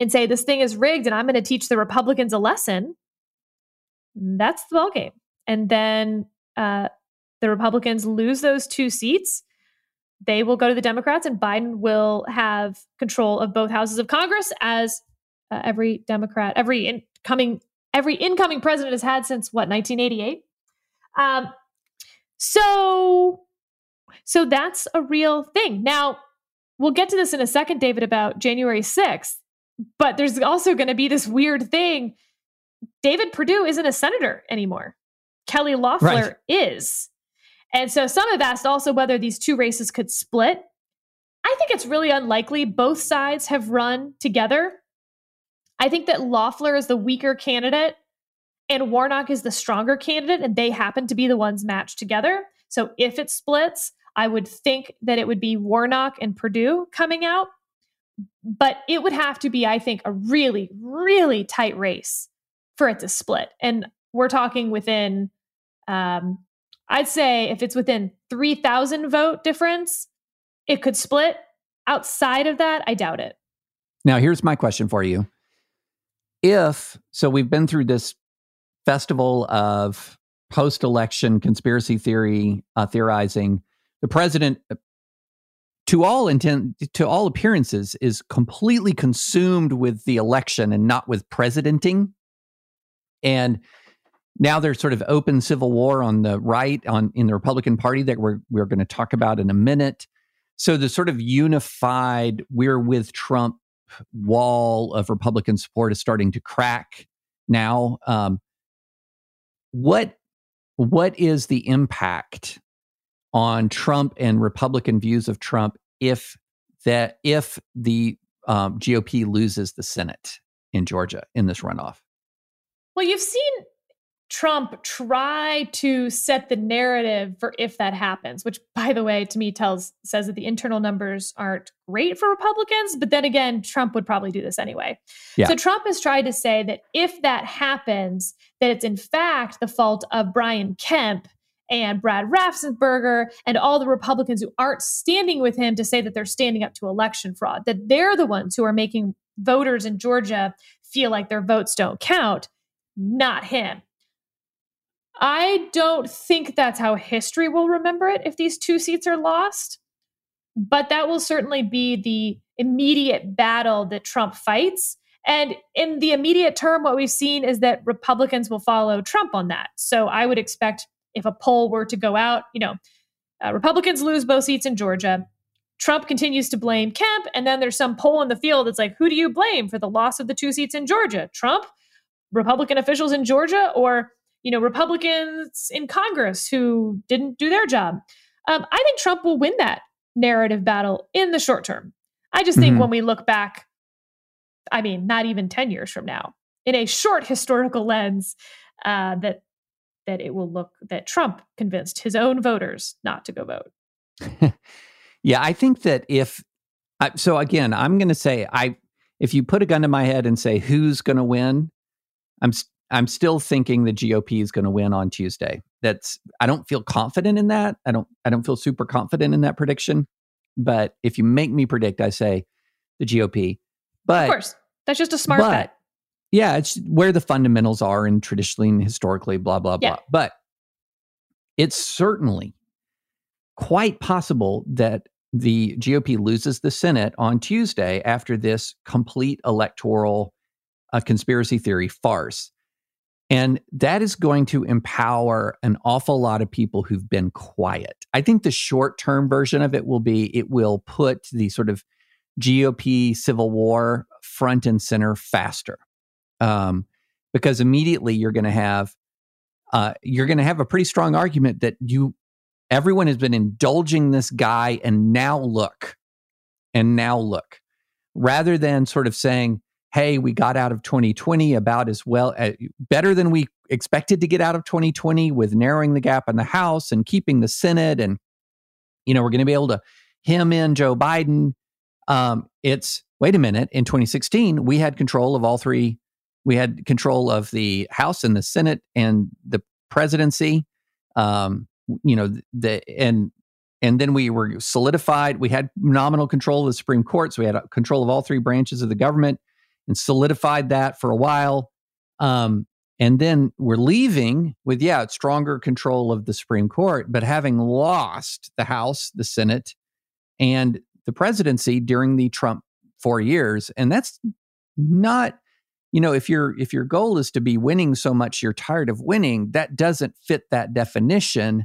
and say this thing is rigged and I'm going to teach the Republicans a lesson, that's the ballgame. And then uh, the Republicans lose those two seats. they will go to the Democrats and Biden will have control of both houses of Congress as uh, every Democrat, every incoming every incoming president has had since what 1988. Um, so so that's a real thing. Now, we'll get to this in a second, David, about January 6th, but there's also going to be this weird thing. David Perdue isn't a senator anymore. Kelly Loeffler right. is. And so some have asked also whether these two races could split. I think it's really unlikely both sides have run together. I think that Loeffler is the weaker candidate and Warnock is the stronger candidate, and they happen to be the ones matched together. So if it splits, I would think that it would be Warnock and Perdue coming out. But it would have to be, I think, a really, really tight race for it to split. And we're talking within, um, I'd say if it's within 3,000 vote difference, it could split. Outside of that, I doubt it. Now, here's my question for you. If, so we've been through this festival of post election conspiracy theory uh, theorizing, the president, uh, to all intent, to all appearances, is completely consumed with the election and not with presidenting. And now there's sort of open civil war on the right, on in the Republican Party that we're we're going to talk about in a minute. So the sort of unified "we're with Trump" wall of Republican support is starting to crack now. Um, what what is the impact on Trump and Republican views of Trump if that if the um, GOP loses the Senate in Georgia in this runoff? Well, you've seen Trump try to set the narrative for if that happens, which by the way to me tells says that the internal numbers aren't great for Republicans, but then again Trump would probably do this anyway. Yeah. So Trump has tried to say that if that happens that it's in fact the fault of Brian Kemp and Brad Raffensperger and all the Republicans who aren't standing with him to say that they're standing up to election fraud, that they're the ones who are making voters in Georgia feel like their votes don't count, not him. I don't think that's how history will remember it if these two seats are lost. But that will certainly be the immediate battle that Trump fights. And in the immediate term, what we've seen is that Republicans will follow Trump on that. So I would expect if a poll were to go out, you know, uh, Republicans lose both seats in Georgia. Trump continues to blame Kemp. And then there's some poll in the field that's like, who do you blame for the loss of the two seats in Georgia? Trump, Republican officials in Georgia, or you know, Republicans in Congress who didn't do their job. Um, I think Trump will win that narrative battle in the short term. I just think mm-hmm. when we look back, I mean, not even 10 years from now, in a short historical lens, uh, that that it will look that Trump convinced his own voters not to go vote. yeah, I think that if I, so, again, I'm going to say I if you put a gun to my head and say who's going to win, I'm I'm still thinking the GOP is going to win on Tuesday. That's I don't feel confident in that. I don't I don't feel super confident in that prediction. But if you make me predict, I say the GOP. But of course, that's just a smart but, bet. Yeah, it's where the fundamentals are and traditionally and historically, blah blah yeah. blah. But it's certainly quite possible that the GOP loses the Senate on Tuesday after this complete electoral uh, conspiracy theory farce. And that is going to empower an awful lot of people who've been quiet. I think the short term version of it will be it will put the sort of GOP civil war front and center faster. Um, because immediately you're going to have uh, you're going to have a pretty strong argument that you everyone has been indulging this guy and now look and now look rather than sort of saying hey, we got out of 2020 about as well, uh, better than we expected to get out of 2020 with narrowing the gap in the House and keeping the Senate. And, you know, we're going to be able to hem in Joe Biden. Um, it's, wait a minute, in 2016, we had control of all three. We had control of the House and the Senate and the presidency. Um, you know, the, and, and then we were solidified. We had nominal control of the Supreme Court. So we had control of all three branches of the government and solidified that for a while. Um, and then we're leaving with, yeah, stronger control of the Supreme Court, but having lost the House, the Senate, and the presidency during the Trump four years. And that's not, you know, if your if your goal is to be winning so much you're tired of winning, that doesn't fit that definition.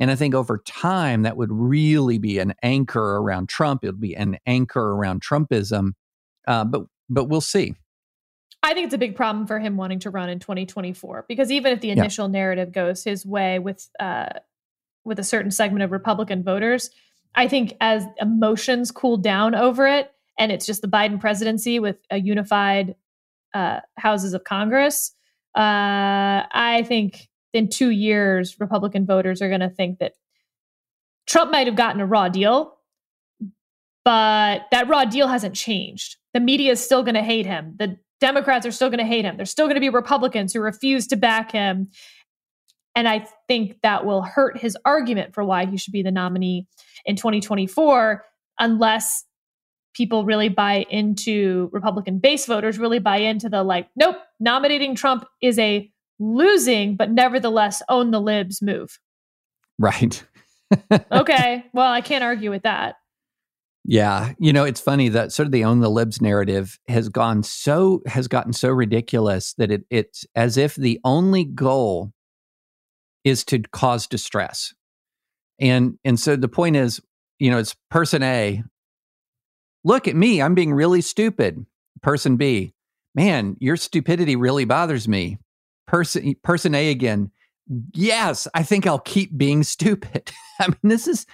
And I think over time that would really be an anchor around Trump. It would be an anchor around Trumpism. Uh, but but we'll see. I think it's a big problem for him wanting to run in 2024 because even if the initial yeah. narrative goes his way with uh, with a certain segment of Republican voters, I think as emotions cool down over it, and it's just the Biden presidency with a unified uh, houses of Congress, uh, I think in two years Republican voters are going to think that Trump might have gotten a raw deal, but that raw deal hasn't changed. The media is still going to hate him. The Democrats are still going to hate him. There's still going to be Republicans who refuse to back him. And I think that will hurt his argument for why he should be the nominee in 2024 unless people really buy into Republican base voters, really buy into the like, nope, nominating Trump is a losing, but nevertheless own the libs move. Right. okay. Well, I can't argue with that. Yeah, you know, it's funny that sort of the own the libs narrative has gone so has gotten so ridiculous that it it's as if the only goal is to cause distress. And and so the point is, you know, it's person A, look at me, I'm being really stupid. Person B, man, your stupidity really bothers me. Person person A again, yes, I think I'll keep being stupid. I mean, this is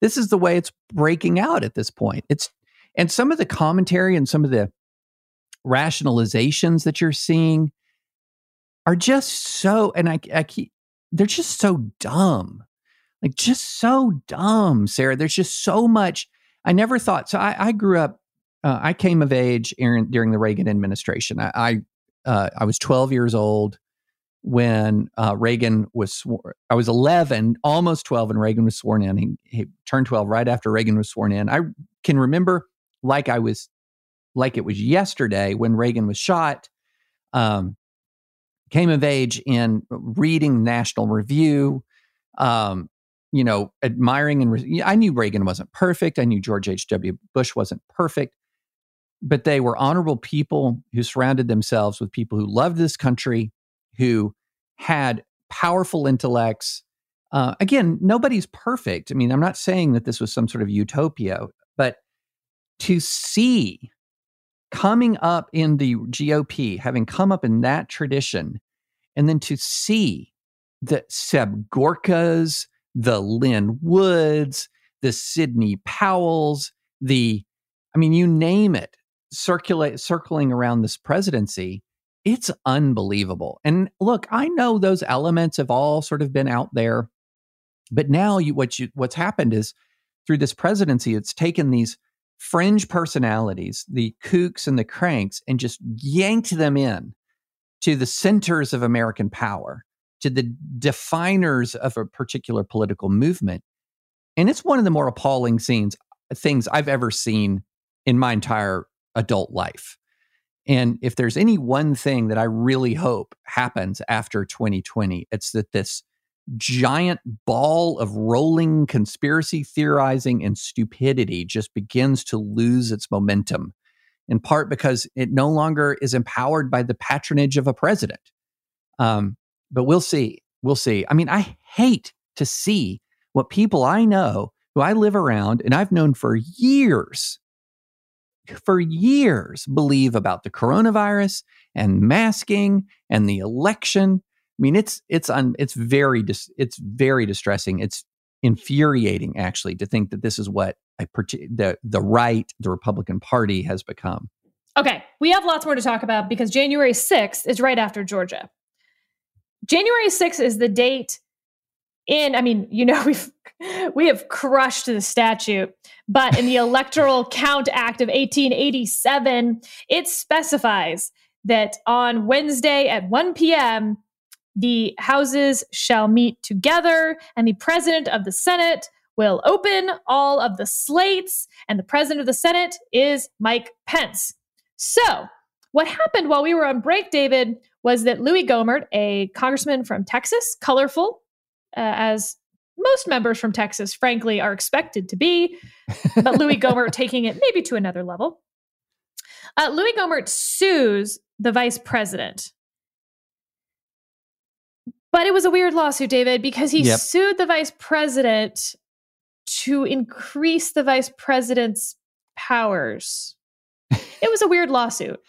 this is the way it's breaking out at this point. It's and some of the commentary and some of the rationalizations that you're seeing are just so and I, I keep they're just so dumb. Like just so dumb sarah. There's just so much i never thought so i, I grew up uh, i came of age during the reagan administration. I I, uh, I was 12 years old when uh, Reagan was sworn. I was 11, almost 12, and Reagan was sworn in. He, he, turned 12 right after Reagan was sworn in. I can remember like I was, like it was yesterday when Reagan was shot. Um, came of age in reading National Review, um, you know, admiring and re- I knew Reagan wasn't perfect. I knew George H.W. Bush wasn't perfect, but they were honorable people who surrounded themselves with people who loved this country who had powerful intellects. Uh, again, nobody's perfect. I mean, I'm not saying that this was some sort of utopia, but to see coming up in the GOP, having come up in that tradition, and then to see the Seb Gorkas, the Lin Woods, the Sidney Powells, the, I mean, you name it, circulate circling around this presidency it's unbelievable. And look, I know those elements have all sort of been out there, but now you what you what's happened is through this presidency, it's taken these fringe personalities, the kooks and the cranks, and just yanked them in to the centers of American power, to the definers of a particular political movement. And it's one of the more appalling scenes, things I've ever seen in my entire adult life. And if there's any one thing that I really hope happens after 2020, it's that this giant ball of rolling conspiracy theorizing and stupidity just begins to lose its momentum, in part because it no longer is empowered by the patronage of a president. Um, but we'll see. We'll see. I mean, I hate to see what people I know who I live around and I've known for years for years believe about the coronavirus and masking and the election. I mean, it's it's un, it's very dis, it's very distressing. It's infuriating actually to think that this is what a, the the right, the Republican Party has become. Okay, we have lots more to talk about because January 6th is right after Georgia. January 6th is the date in I mean, you know, we've we have crushed the statute. But in the Electoral Count Act of 1887, it specifies that on Wednesday at 1 p.m., the houses shall meet together, and the president of the Senate will open all of the slates, and the president of the Senate is Mike Pence. So, what happened while we were on break, David, was that Louie Gohmert, a congressman from Texas, colorful, as most members from Texas, frankly, are expected to be. But Louie Gohmert taking it maybe to another level. Uh, Louie Gohmert sues the vice president. But it was a weird lawsuit, David, because he yep. sued the vice president to increase the vice president's powers. it was a weird lawsuit.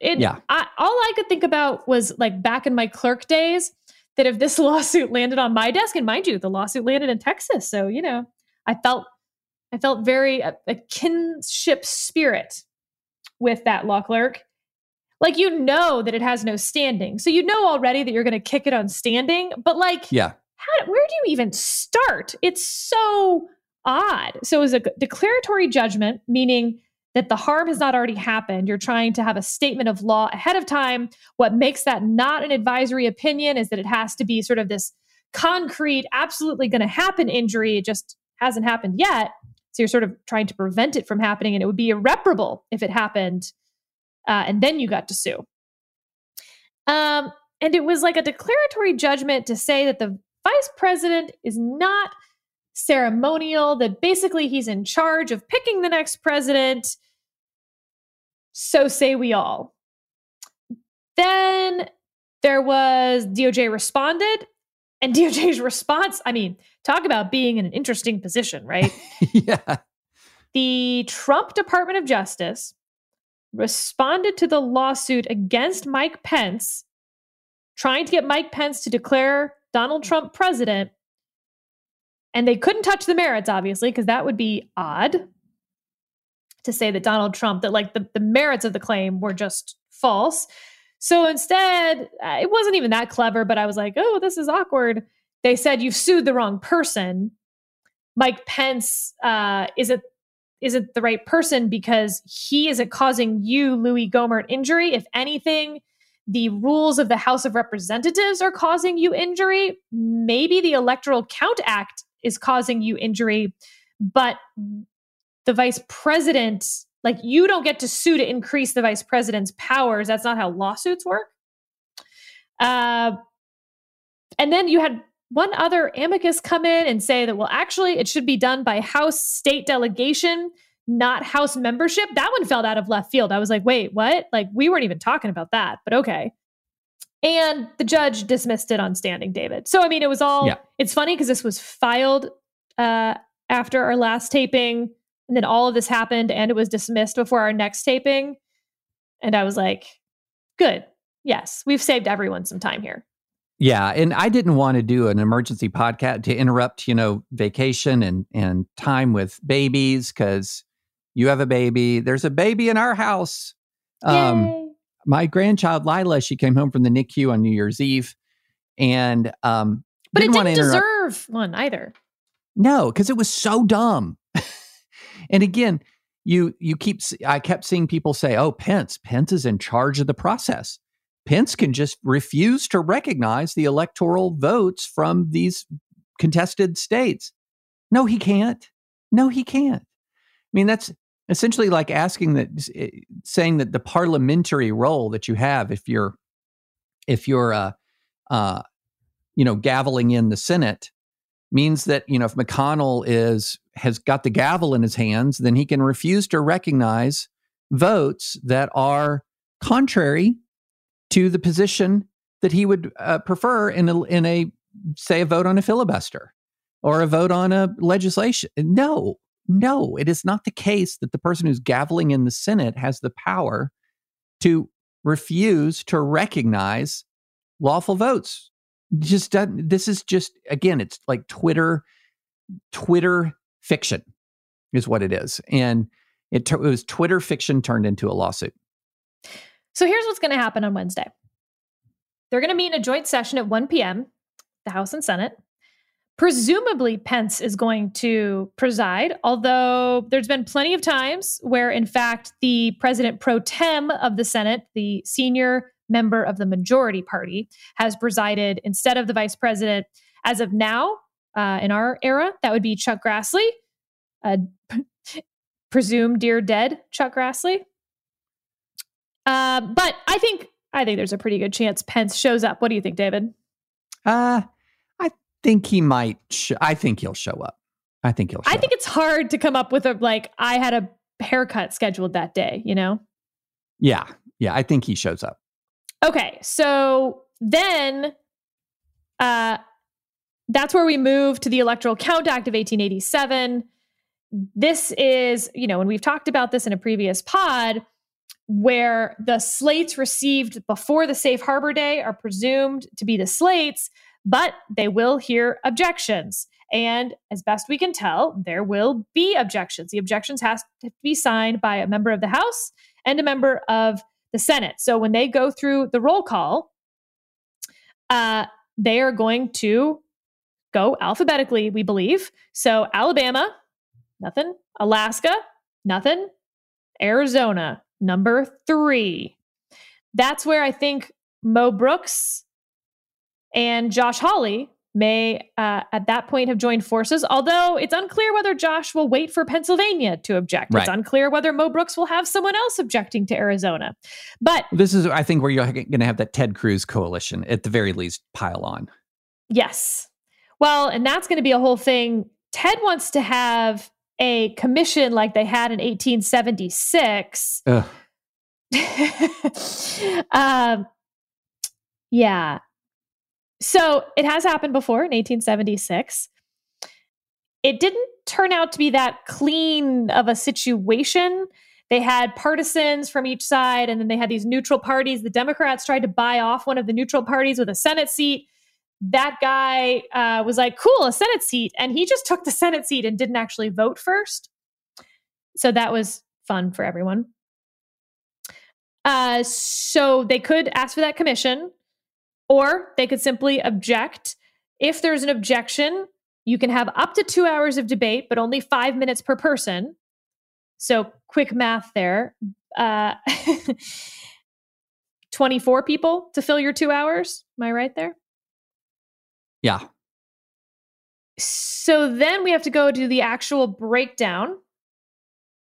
It, yeah. I, all I could think about was like back in my clerk days that if this lawsuit landed on my desk, and mind you, the lawsuit landed in Texas, so you know, I felt I felt very a, a kinship spirit with that law clerk. Like you know that it has no standing, so you know already that you're going to kick it on standing. But like, yeah, how, where do you even start? It's so odd. So it was a declaratory judgment, meaning that the harm has not already happened. You're trying to have a statement of law ahead of time. What makes that not an advisory opinion is that it has to be sort of this concrete, absolutely going to happen injury. It just hasn't happened yet. So you're sort of trying to prevent it from happening, and it would be irreparable if it happened. Uh, and then you got to sue. Um, and it was like a declaratory judgment to say that the vice president is not ceremonial, that basically he's in charge of picking the next president. So say we all. Then there was DOJ responded, and DOJ's response I mean, talk about being in an interesting position, right? yeah. The Trump Department of Justice responded to the lawsuit against Mike Pence, trying to get Mike Pence to declare Donald Trump president and they couldn't touch the merits, obviously, because that would be odd to say that Donald Trump, that like the, the merits of the claim were just false. So instead, uh, it wasn't even that clever, but I was like, oh, this is awkward. They said you've sued the wrong person. Mike Pence uh, isn't isn't the right person because he isn't causing you, Louie Gohmert, injury. If anything, the rules of the House of Representatives are causing you injury. Maybe the Electoral Count Act is causing you injury, but the vice president, like you don't get to sue to increase the vice president's powers. That's not how lawsuits work. Uh, and then you had one other amicus come in and say that, well, actually, it should be done by House state delegation, not House membership. That one fell out of left field. I was like, wait, what? Like, we weren't even talking about that, but okay. And the judge dismissed it on standing, David. So, I mean, it was all, yeah. it's funny because this was filed uh, after our last taping. And then all of this happened and it was dismissed before our next taping. And I was like, good. Yes, we've saved everyone some time here. Yeah, and I didn't want to do an emergency podcast to interrupt, you know, vacation and and time with babies because you have a baby. There's a baby in our house. Um, my grandchild Lila, she came home from the NICU on New Year's Eve, and um, but didn't it didn't deserve one either. No, because it was so dumb. and again, you you keep I kept seeing people say, "Oh, Pence, Pence is in charge of the process. Pence can just refuse to recognize the electoral votes from these contested states." No, he can't. No, he can't. I mean, that's essentially like asking that eh, saying that the parliamentary role that you have if you're if you're uh uh you know gaveling in the senate means that you know if mcconnell is has got the gavel in his hands then he can refuse to recognize votes that are contrary to the position that he would uh, prefer in a, in a say a vote on a filibuster or a vote on a legislation no no, it is not the case that the person who's gaveling in the Senate has the power to refuse to recognize lawful votes. Just doesn't, this is just again, it's like Twitter, Twitter fiction is what it is, and it, it was Twitter fiction turned into a lawsuit. So here's what's going to happen on Wednesday. They're going to meet in a joint session at 1 p.m. The House and Senate. Presumably, Pence is going to preside, although there's been plenty of times where, in fact, the president pro tem of the Senate, the senior member of the majority party, has presided instead of the vice president. As of now, uh, in our era, that would be Chuck Grassley, uh, presumed dear dead Chuck Grassley. Uh, but I think I think there's a pretty good chance Pence shows up. What do you think, David? Uh I think he might. Sh- I think he'll show up. I think he'll. I think up. it's hard to come up with a like. I had a haircut scheduled that day. You know. Yeah, yeah. I think he shows up. Okay, so then, uh, that's where we move to the Electoral Count Act of 1887. This is, you know, and we've talked about this in a previous pod, where the slates received before the safe harbor day are presumed to be the slates, but they will hear objections. And as best we can tell, there will be objections. The objections has to be signed by a member of the House and a member of the Senate. So when they go through the roll call, uh, they are going to go alphabetically, we believe. So Alabama, nothing. Alaska, nothing. Arizona, number three. That's where I think Mo Brooks and Josh Hawley may uh, at that point have joined forces, although it's unclear whether Josh will wait for Pennsylvania to object. Right. It's unclear whether Mo Brooks will have someone else objecting to Arizona. But this is, I think, where you're going to have that Ted Cruz coalition at the very least pile on. Yes. Well, and that's going to be a whole thing. Ted wants to have a commission like they had in 1876. um, yeah. So it has happened before in 1876. It didn't turn out to be that clean of a situation. They had partisans from each side, and then they had these neutral parties. The Democrats tried to buy off one of the neutral parties with a Senate seat that guy uh, was like, cool, a Senate seat. And he just took the Senate seat and didn't actually vote first. So that was fun for everyone. Uh, so they could ask for that commission, or they could simply object. If there's an objection, you can have up to two hours of debate, but only five minutes per person. So quick math there. Uh, 24 people to fill your two hours. Am I right there? Yeah. So then we have to go to the actual breakdown.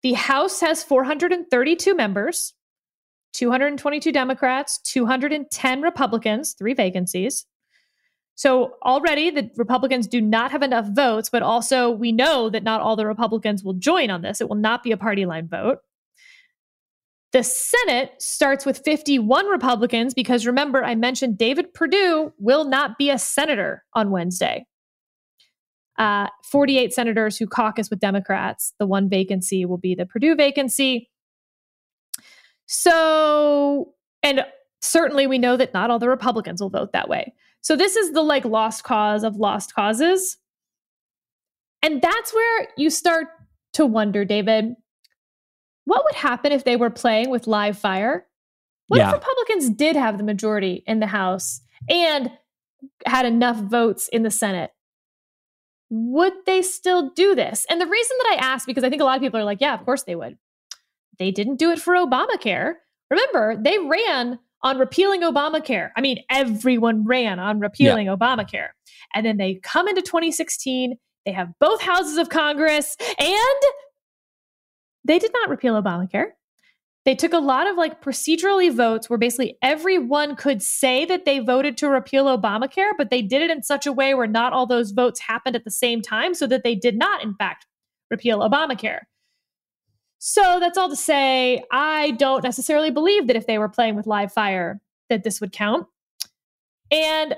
The House has 432 members, 222 Democrats, 210 Republicans, three vacancies. So already the Republicans do not have enough votes, but also we know that not all the Republicans will join on this. It will not be a party line vote. The Senate starts with 51 Republicans because remember, I mentioned David Perdue will not be a senator on Wednesday. Uh, 48 senators who caucus with Democrats. The one vacancy will be the Perdue vacancy. So, and certainly we know that not all the Republicans will vote that way. So, this is the like lost cause of lost causes. And that's where you start to wonder, David, what would happen if they were playing with live fire? What yeah. if Republicans did have the majority in the House and had enough votes in the Senate? Would they still do this? And the reason that I ask, because I think a lot of people are like, yeah, of course they would. They didn't do it for Obamacare. Remember, they ran on repealing Obamacare. I mean, everyone ran on repealing yeah. Obamacare. And then they come into 2016, they have both houses of Congress, and they did not repeal Obamacare. They took a lot of like procedurally votes where basically everyone could say that they voted to repeal Obamacare, but they did it in such a way where not all those votes happened at the same time, so that they did not, in fact, repeal Obamacare. So that's all to say, I don't necessarily believe that if they were playing with live fire, that this would count. And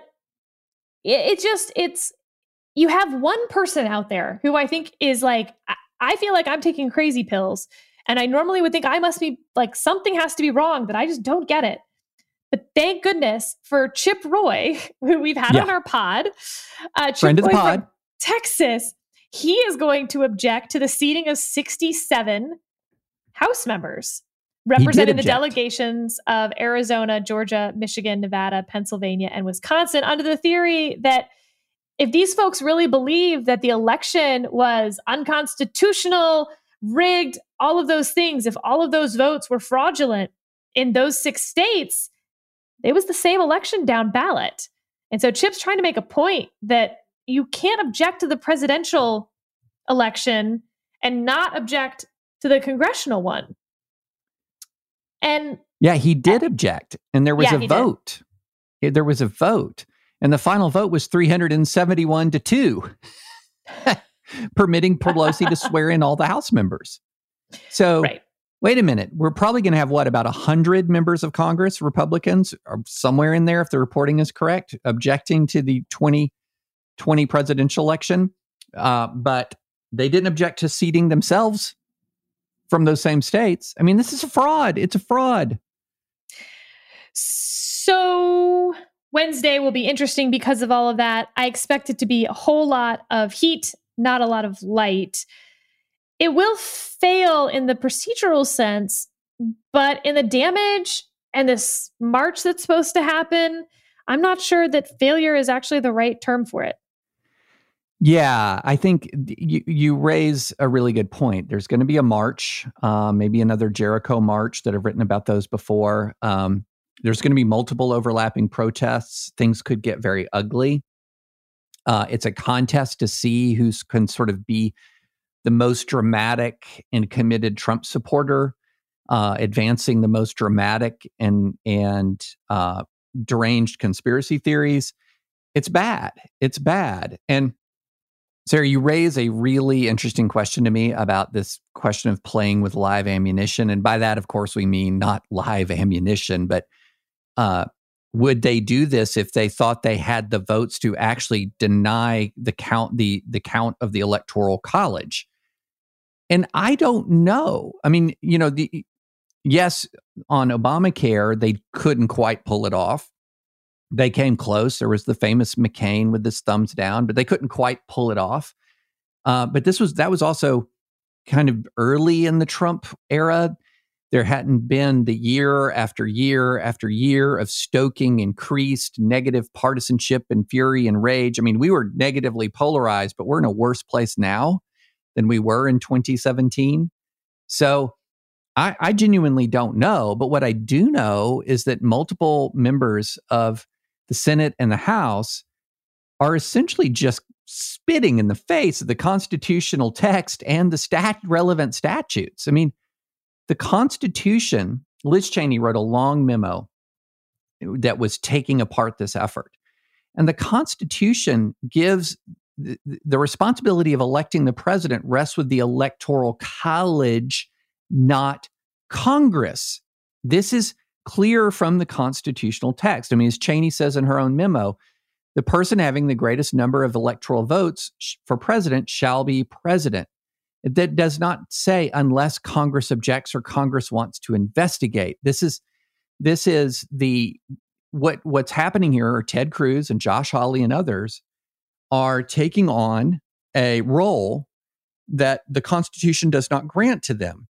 it, it just, it's, you have one person out there who I think is like, I feel like I'm taking crazy pills. And I normally would think I must be like something has to be wrong, but I just don't get it. But thank goodness for Chip Roy, who we've had yeah. on our pod. Uh, Chip Friend of the pod. Texas. He is going to object to the seating of 67 House members representing the delegations of Arizona, Georgia, Michigan, Nevada, Pennsylvania, and Wisconsin under the theory that if these folks really believe that the election was unconstitutional, rigged, all of those things, if all of those votes were fraudulent in those six states, it was the same election down ballot. And so Chip's trying to make a point that you can't object to the presidential election and not object to the congressional one. And yeah, he did object, and there was yeah, a vote. Did. There was a vote And the final vote was 371 to 2, permitting Pelosi to swear in all the House members. So, right. wait a minute. We're probably going to have what, about 100 members of Congress, Republicans, or somewhere in there, if the reporting is correct, objecting to the 2020 presidential election. Uh, but they didn't object to seating themselves from those same states. I mean, this is a fraud. It's a fraud. So Wednesday will be interesting because of all of that. I expect it to be a whole lot of heat, not a lot of light. It will fail in the procedural sense, but in the damage and this march that's supposed to happen, I'm not sure that failure is actually the right term for it. Yeah, I think you, you raise a really good point. There's going to be a march, uh, maybe another Jericho march that I've written about those before. Um, there's going to be multiple overlapping protests. Things could get very ugly. Uh, it's a contest to see who can sort of be the most dramatic and committed Trump supporter, uh, advancing the most dramatic and and uh, deranged conspiracy theories. It's bad. It's bad. And Sarah, you raise a really interesting question to me about this question of playing with live ammunition, and by that, of course, we mean not live ammunition, but uh, would they do this if they thought they had the votes to actually deny the count the the count of the electoral college? And I don't know. I mean, you know, the yes, on Obamacare, they couldn't quite pull it off. They came close. There was the famous McCain with his thumbs down, but they couldn't quite pull it off. Uh, but this was that was also kind of early in the Trump era there hadn't been the year after year after year of stoking increased negative partisanship and fury and rage. I mean, we were negatively polarized, but we're in a worse place now than we were in 2017. So I, I genuinely don't know. But what I do know is that multiple members of the Senate and the House are essentially just spitting in the face of the constitutional text and the stat relevant statutes. I mean, the Constitution, Liz Cheney wrote a long memo that was taking apart this effort. And the Constitution gives the, the responsibility of electing the president rests with the Electoral College, not Congress. This is clear from the constitutional text. I mean, as Cheney says in her own memo, the person having the greatest number of electoral votes for president shall be president that does not say unless Congress objects or Congress wants to investigate. This is this is the what what's happening here are Ted Cruz and Josh Hawley and others are taking on a role that the Constitution does not grant to them.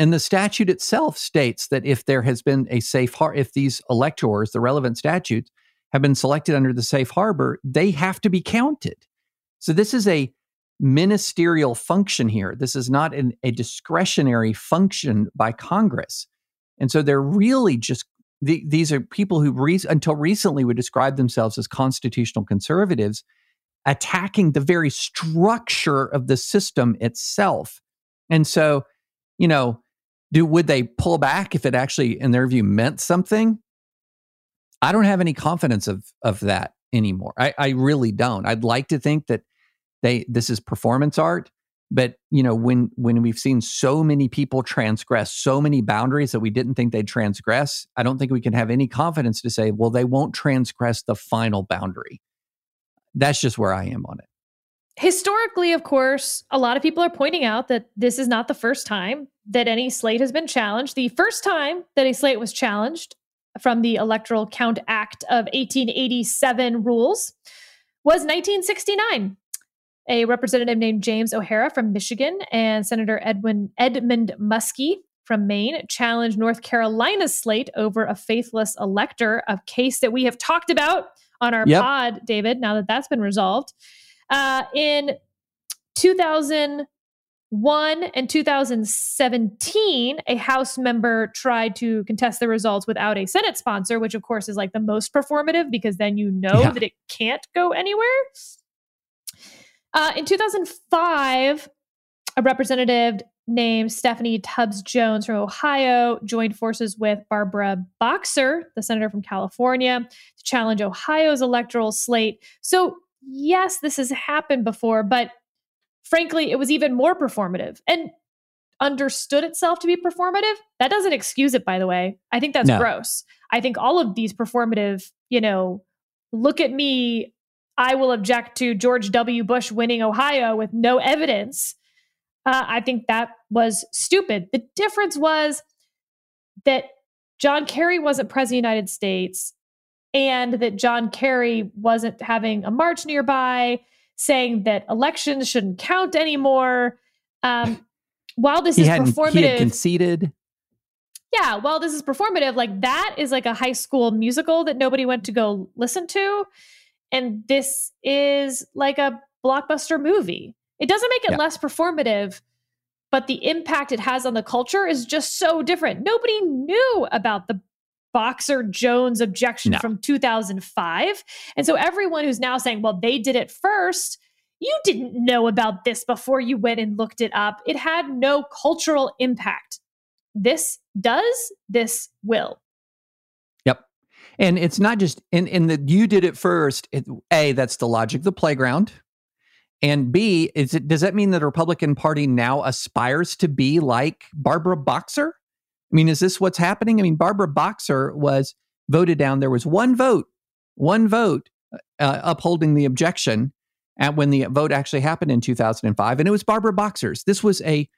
And the statute itself states that if there has been a safe harbor, if these electors, the relevant statutes, have been selected under the safe harbor, they have to be counted. So this is a ministerial function here. This is not an, a discretionary function by Congress. And so they're really just the, these are people who re- until recently would describe themselves as constitutional conservatives attacking the very structure of the system itself. And so, you know, do would they pull back if it actually in their view meant something? I don't have any confidence of of that anymore. I, I really don't. I'd like to think that they this is performance art but you know when when we've seen so many people transgress so many boundaries that we didn't think they'd transgress i don't think we can have any confidence to say well they won't transgress the final boundary that's just where i am on it historically of course a lot of people are pointing out that this is not the first time that any slate has been challenged the first time that a slate was challenged from the electoral count act of 1887 rules was 1969 a representative named James O'Hara from Michigan and Senator Edwin Edmund Muskie from Maine challenged North Carolina's slate over a faithless elector, a case that we have talked about on our yep. pod, David, now that that's been resolved. Uh, in 2001 and 2017, a House member tried to contest the results without a Senate sponsor, which of course is like the most performative because then you know yeah. that it can't go anywhere. Uh, in 2005, a representative named Stephanie Tubbs Jones from Ohio joined forces with Barbara Boxer, the senator from California, to challenge Ohio's electoral slate. So, yes, this has happened before, but frankly, it was even more performative and understood itself to be performative. That doesn't excuse it, by the way. I think that's no. gross. I think all of these performative, you know, look at me, I will object to George W. Bush winning Ohio with no evidence. Uh, I think that was stupid. The difference was that John Kerry wasn't president of the United States and that John Kerry wasn't having a march nearby saying that elections shouldn't count anymore. Um, while this he is performative, he had conceded. Yeah, while this is performative, like that is like a high school musical that nobody went to go listen to, and this is like a blockbuster movie. It doesn't make it yeah. less performative, but the impact it has on the culture is just so different. Nobody knew about the Boxer Jones objection no. from 2005. And so everyone who's now saying, well, they did it first, you didn't know about this before you went and looked it up. It had no cultural impact. This does, this will. Yep. And it's not just in in that you did it first. It, a, that's the logic of the playground. And B, is it does that mean that the Republican Party now aspires to be like Barbara Boxer? I mean, is this what's happening? I mean, Barbara Boxer was voted down. There was one vote, one vote uh, upholding the objection at when the vote actually happened in 2005, and it was Barbara Boxer's. This was a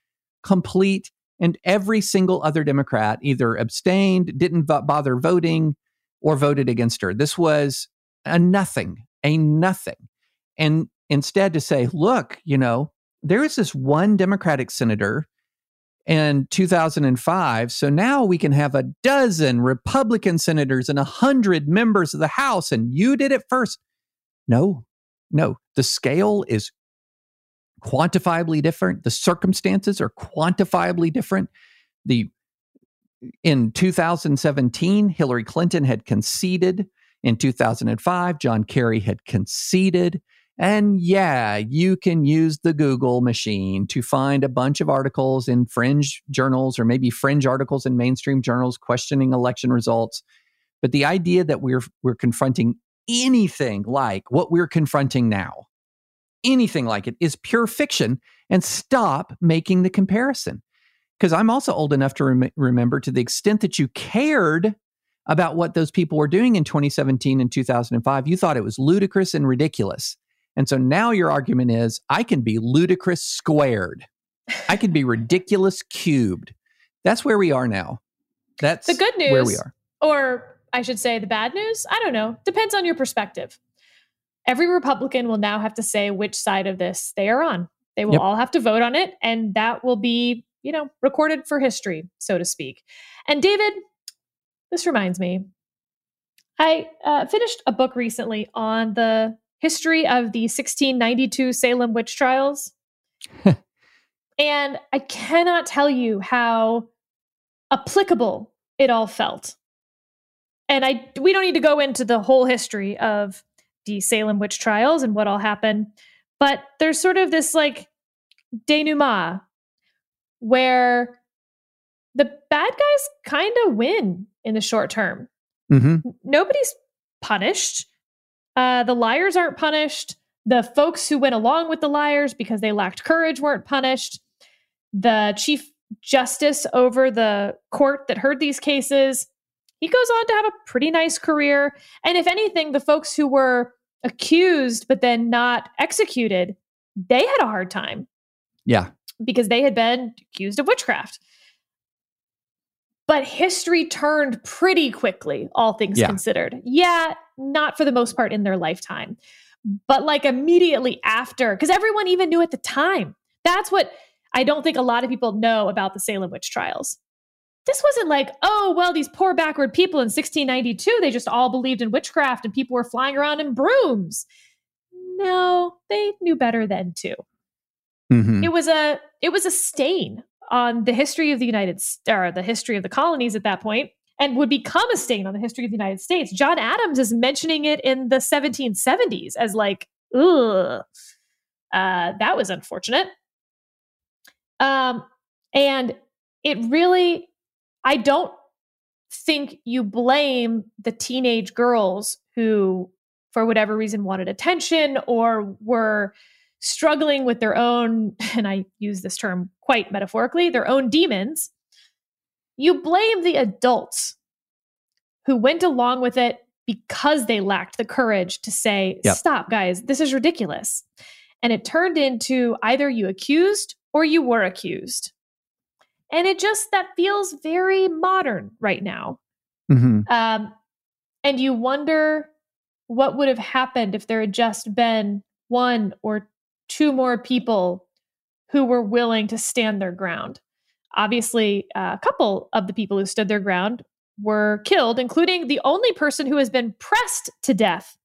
complete, and every single other Democrat either abstained, didn't bother voting, or voted against her. This was a nothing, a nothing. And instead to say, look, you know, there is this one Democratic senator in 2005. So now we can have a dozen Republican senators and a hundred members of the House, and you did it first. No, no, the scale is quantifiably different. The circumstances are quantifiably different. The in 2017, Hillary Clinton had conceded. In 2005, John Kerry had conceded. And yeah, you can use the Google machine to find a bunch of articles in fringe journals or maybe fringe articles in mainstream journals questioning election results. But the idea that we're we're confronting anything like what we're confronting now, anything like it is pure fiction and stop making the comparison. Because I'm also old enough to rem- remember to the extent that you cared about what those people were doing in 2017 and 2005, you thought it was ludicrous and ridiculous. And so now your argument is I can be ludicrous squared. I can be ridiculous cubed. That's where we are now. That's the good news. Where we are. Or I should say the bad news. I don't know. Depends on your perspective. Every Republican will now have to say which side of this they are on. They will yep. all have to vote on it, and that will be, you know, recorded for history, so to speak. And David, this reminds me, I uh, finished a book recently on the history of the 1692 Salem witch trials. and I cannot tell you how applicable it all felt. And I we don't need to go into the whole history of the Salem witch trials and what all happened, but there's sort of this like denouement where the bad guys kind of win in the short term. Mm-hmm. Nobody's punished. Uh, the liars aren't punished. The folks who went along with the liars because they lacked courage weren't punished. The chief justice over the court that heard these cases, he goes on to have a pretty nice career. And if anything, the folks who were accused but then not executed, they had a hard time. Yeah. Because they had been accused of witchcraft. But history turned pretty quickly, all things yeah. considered. Yeah, not for the most part in their lifetime, but like immediately after, because everyone even knew at the time. That's what I don't think a lot of people know about the Salem witch trials. This wasn't like, oh, well, these poor backward people in 1692, they just all believed in witchcraft and people were flying around in brooms. No, they knew better then too. Mm-hmm. It was a it was a stain on the history of the United or the history of the colonies at that point and would become a stain on the history of the United States. John Adams is mentioning it in the 1770s as like, ugh, uh, that was unfortunate. Um, And it really, I don't think you blame the teenage girls who, for whatever reason, wanted attention or were struggling with their own, and I use this term quite metaphorically, their own demons. You blame the adults who went along with it because they lacked the courage to say, yep. stop, guys, this is ridiculous. And it turned into either you accused or you were accused. And it just, that feels very modern right now. Mm-hmm. Um, and you wonder what would have happened if there had just been one or two more people who were willing to stand their ground. Obviously, a couple of the people who stood their ground were killed, including the only person who has been pressed to death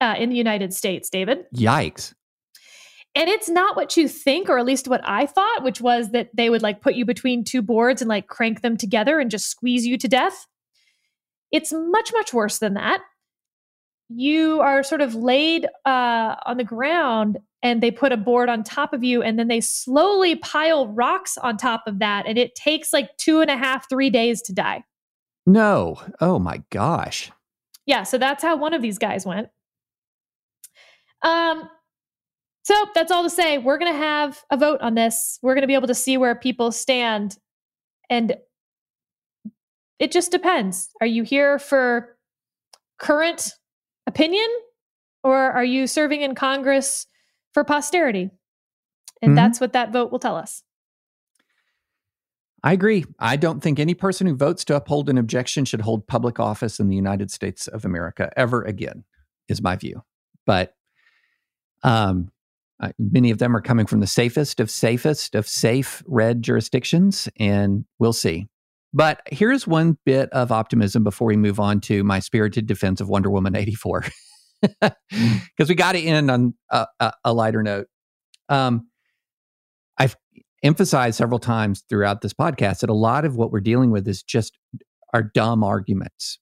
uh, in the United States, David. Yikes. And it's not what you think, or at least what I thought, which was that they would like put you between two boards and like crank them together and just squeeze you to death. It's much, much worse than that. You are sort of laid uh, on the ground and they put a board on top of you and then they slowly pile rocks on top of that. And it takes like two and a half, three days to die. No. Oh my gosh. Yeah, so that's how one of these guys went. Um so that's all to say we're going to have a vote on this. We're going to be able to see where people stand and it just depends. Are you here for current opinion or are you serving in Congress for posterity? And mm-hmm. that's what that vote will tell us. I agree. I don't think any person who votes to uphold an objection should hold public office in the United States of America ever again, is my view. But um, uh, many of them are coming from the safest of safest of safe red jurisdictions, and we'll see. But here's one bit of optimism before we move on to my spirited defense of Wonder Woman 84. Because we got to end on a, a, a lighter note. Um, I've emphasized several times throughout this podcast that a lot of what we're dealing with is just our dumb arguments,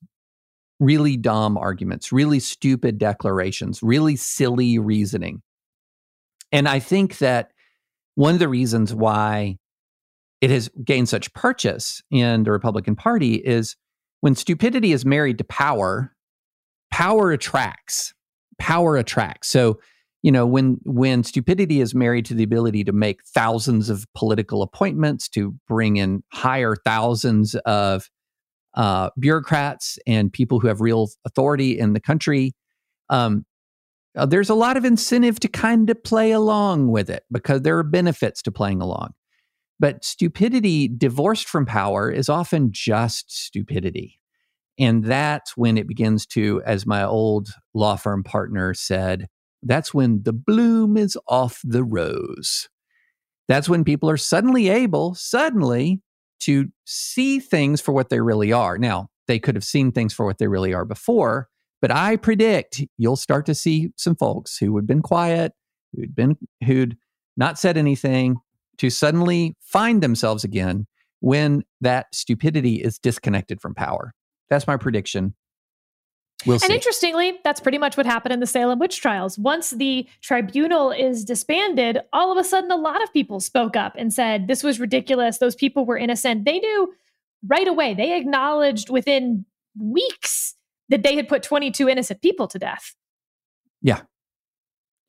really dumb arguments, really stupid declarations, really silly reasoning. And I think that one of the reasons why it has gained such purchase in the Republican Party is when stupidity is married to power, power attracts. Power attracts. So you know when when stupidity is married to the ability to make thousands of political appointments to bring in hire thousands of uh, bureaucrats and people who have real authority in the country um, uh, there's a lot of incentive to kind of play along with it because there are benefits to playing along but stupidity divorced from power is often just stupidity and that's when it begins to as my old law firm partner said that's when the bloom is off the rose. That's when people are suddenly able, suddenly, to see things for what they really are. Now, they could have seen things for what they really are before, but I predict you'll start to see some folks who had been quiet, who'd been who'd not said anything, to suddenly find themselves again when that stupidity is disconnected from power. That's my prediction. We'll and interestingly, that's pretty much what happened in the Salem witch trials. Once the tribunal is disbanded, all of a sudden a lot of people spoke up and said this was ridiculous. Those people were innocent. They knew right away. They acknowledged within weeks that they had put 22 innocent people to death. Yeah.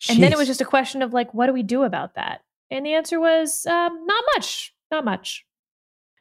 Jeez. And then it was just a question of like, what do we do about that? And the answer was um, not much, not much.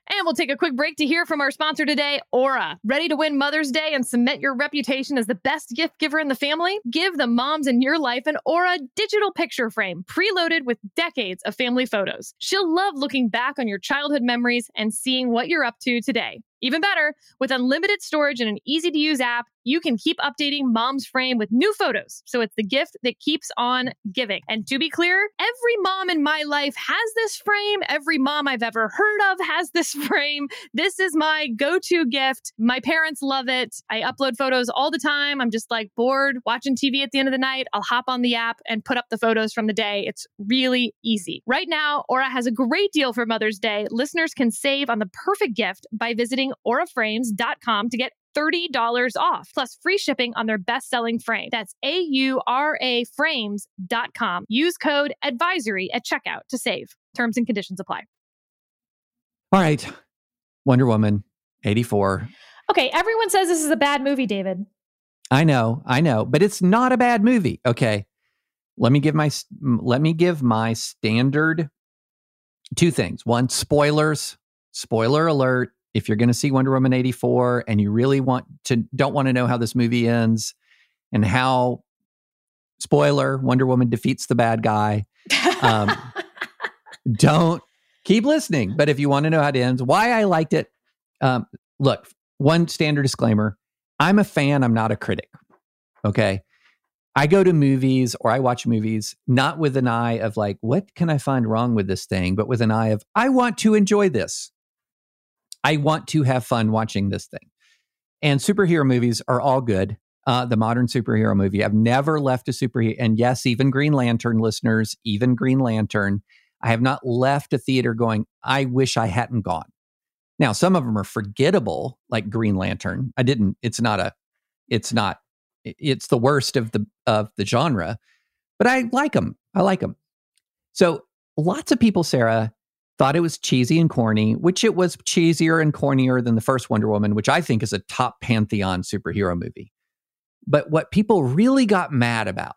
And we'll take a quick break to hear from our sponsor today, Aura. Ready to win Mother's Day and cement your reputation as the best gift giver in the family? Give the moms in your life an Aura digital picture frame preloaded with decades of family photos. She'll love looking back on your childhood memories and seeing what you're up to today. Even better, with unlimited storage and an easy to use app, you can keep updating mom's frame with new photos. So it's the gift that keeps on giving. And to be clear, every mom in my life has this frame. Every mom I've ever heard of has this frame. This is my go to gift. My parents love it. I upload photos all the time. I'm just like bored watching TV at the end of the night. I'll hop on the app and put up the photos from the day. It's really easy. Right now, Aura has a great deal for Mother's Day. Listeners can save on the perfect gift by visiting auraframes.com to get $30 off, plus free shipping on their best selling frame. That's A U R A frames.com. Use code advisory at checkout to save. Terms and conditions apply. All right. Wonder Woman 84. Okay, everyone says this is a bad movie, David. I know, I know, but it's not a bad movie. Okay. Let me give my let me give my standard two things. One, spoilers. Spoiler alert. If you're going to see Wonder Woman 84 and you really want to don't want to know how this movie ends and how spoiler, Wonder Woman defeats the bad guy. Um, don't keep listening. But if you want to know how it ends, why I liked it, um, look, one standard disclaimer I'm a fan, I'm not a critic. Okay. I go to movies or I watch movies not with an eye of like, what can I find wrong with this thing, but with an eye of, I want to enjoy this. I want to have fun watching this thing. And superhero movies are all good. Uh, the modern superhero movie. I've never left a superhero. And yes, even Green Lantern listeners, even Green Lantern, I have not left a theater going, I wish I hadn't gone. Now, some of them are forgettable, like Green Lantern. I didn't, it's not a, it's not, it's the worst of the, of the genre, but I like them. I like them. So lots of people, Sarah, thought it was cheesy and corny, which it was cheesier and cornier than the first Wonder Woman, which I think is a top pantheon superhero movie. But what people really got mad about,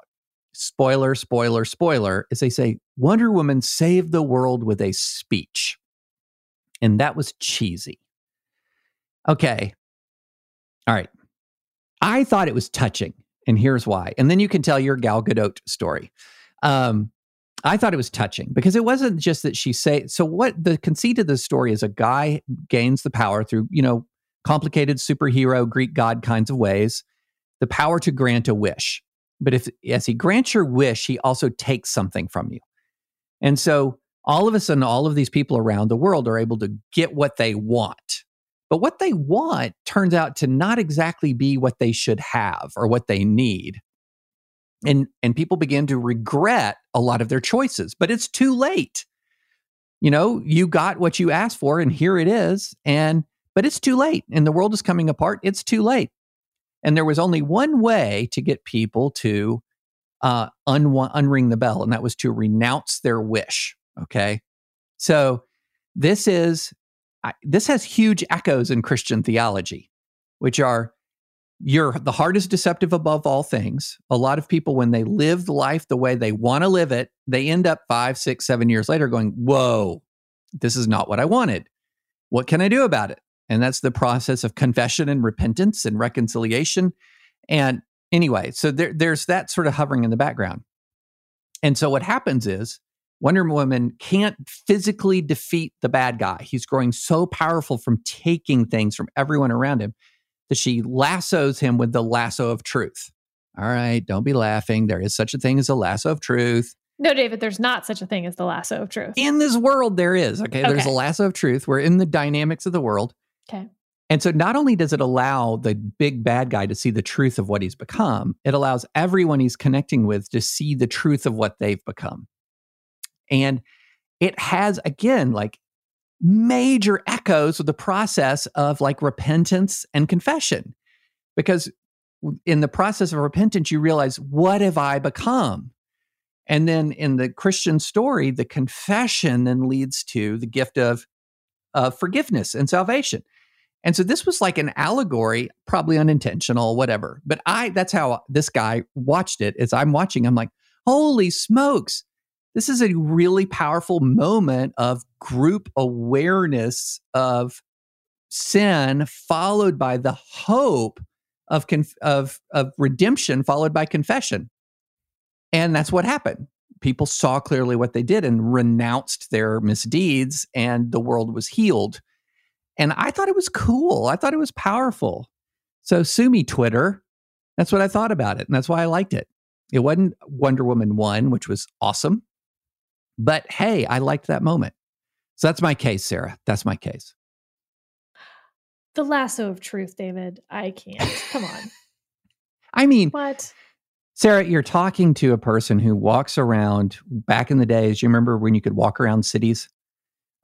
spoiler, spoiler, spoiler, is they say Wonder Woman saved the world with a speech. And that was cheesy. Okay. All right. I thought it was touching, and here's why. And then you can tell your Gal Gadot story. Um, I thought it was touching because it wasn't just that she say. So what the conceit of the story is: a guy gains the power through you know complicated superhero Greek god kinds of ways, the power to grant a wish. But if as he grants your wish, he also takes something from you. And so all of a sudden, all of these people around the world are able to get what they want. But what they want turns out to not exactly be what they should have or what they need. And, and people begin to regret a lot of their choices, but it's too late. You know, you got what you asked for, and here it is. And but it's too late, and the world is coming apart. It's too late. And there was only one way to get people to uh, un- unring the bell, and that was to renounce their wish. Okay. So this is, this has huge echoes in Christian theology, which are you're the heart is deceptive above all things. A lot of people, when they live life the way they want to live it, they end up five, six, seven years later going, Whoa, this is not what I wanted. What can I do about it? And that's the process of confession and repentance and reconciliation. And anyway, so there, there's that sort of hovering in the background. And so what happens is Wonder Woman can't physically defeat the bad guy. He's growing so powerful from taking things from everyone around him that she lassos him with the lasso of truth. All right, don't be laughing. There is such a thing as a lasso of truth. No, David, there's not such a thing as the lasso of truth. In this world, there is. Okay, okay. there's a lasso of truth. We're in the dynamics of the world. Okay. And so not only does it allow the big bad guy to see the truth of what he's become, it allows everyone he's connecting with to see the truth of what they've become. And it has, again, like major echoes of the process of like repentance and confession. Because in the process of repentance, you realize, what have I become? And then in the Christian story, the confession then leads to the gift of, of forgiveness and salvation. And so this was like an allegory, probably unintentional, whatever. But I that's how this guy watched it. As I'm watching, I'm like, holy smokes, this is a really powerful moment of group awareness of sin followed by the hope of conf- of of redemption followed by confession. And that's what happened. People saw clearly what they did and renounced their misdeeds and the world was healed. And i thought it was cool. I thought it was powerful. So sue me twitter. That's what i thought about it and that's why i liked it. It wasn't wonder woman 1 which was awesome but hey, I liked that moment. So that's my case, Sarah. That's my case. The lasso of truth, David. I can't. Come on. I mean, what? Sarah, you're talking to a person who walks around back in the days. You remember when you could walk around cities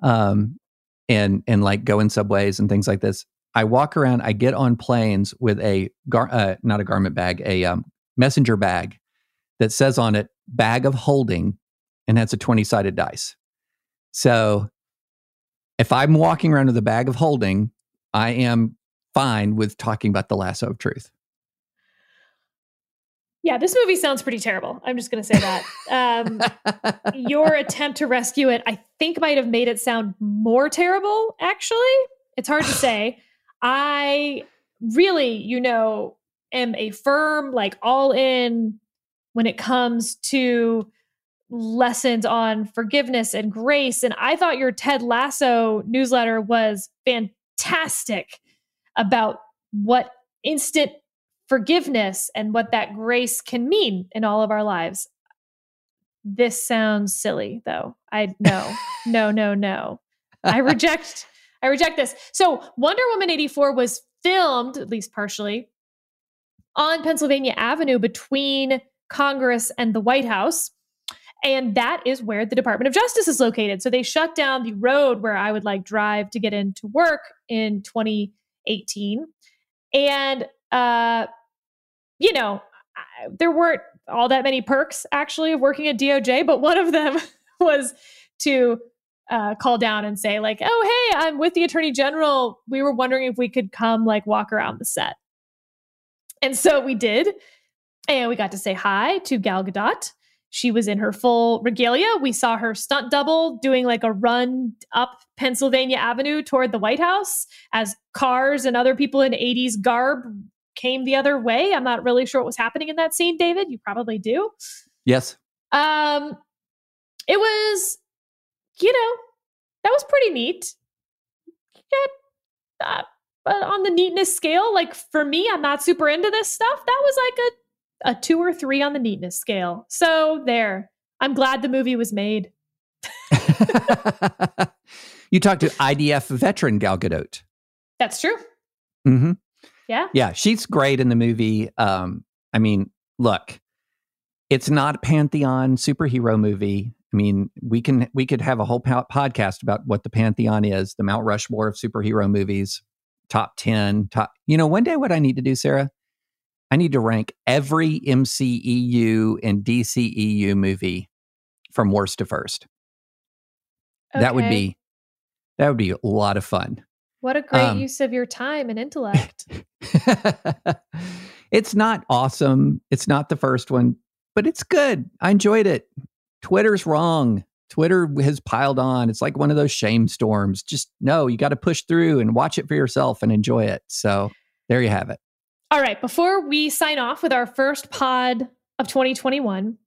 um, and and like go in subways and things like this. I walk around, I get on planes with a gar- uh, not a garment bag, a um, messenger bag that says on it bag of holding and that's a 20 sided dice. So if I'm walking around with a bag of holding, I am fine with talking about the lasso of truth. Yeah, this movie sounds pretty terrible. I'm just going to say that. Um, your attempt to rescue it, I think, might have made it sound more terrible, actually. It's hard to say. I really, you know, am a firm, like all in when it comes to lessons on forgiveness and grace. And I thought your Ted Lasso newsletter was fantastic about what instant forgiveness and what that grace can mean in all of our lives. This sounds silly though. I no, no, no, no. I reject I reject this. So Wonder Woman 84 was filmed, at least partially, on Pennsylvania Avenue between Congress and the White House. And that is where the Department of Justice is located. So they shut down the road where I would like drive to get into work in 2018. And uh, you know, there weren't all that many perks actually of working at DOJ, but one of them was to uh, call down and say like, "Oh, hey, I'm with the Attorney General. We were wondering if we could come like walk around the set." And so we did, and we got to say hi to Gal Gadot. She was in her full regalia. We saw her stunt double doing like a run up Pennsylvania Avenue toward the White House as cars and other people in 80s garb came the other way. I'm not really sure what was happening in that scene, David. You probably do. Yes. Um, it was, you know, that was pretty neat. Yeah, uh, but on the neatness scale, like for me, I'm not super into this stuff. That was like a a two or three on the neatness scale. So there. I'm glad the movie was made. you talked to IDF veteran Gal Gadot. That's true. Mm-hmm. Yeah. Yeah, she's great in the movie. Um, I mean, look, it's not a pantheon superhero movie. I mean, we can we could have a whole po- podcast about what the pantheon is, the Mount Rushmore of superhero movies, top 10, top You know, one day what I need to do, Sarah, I need to rank every MCEU and DCEU movie from worst to first. Okay. That would be that would be a lot of fun. What a great um, use of your time and intellect. it's not awesome. It's not the first one, but it's good. I enjoyed it. Twitter's wrong. Twitter has piled on. It's like one of those shame storms. Just no, you got to push through and watch it for yourself and enjoy it. So there you have it. All right. Before we sign off with our first pod of 2021,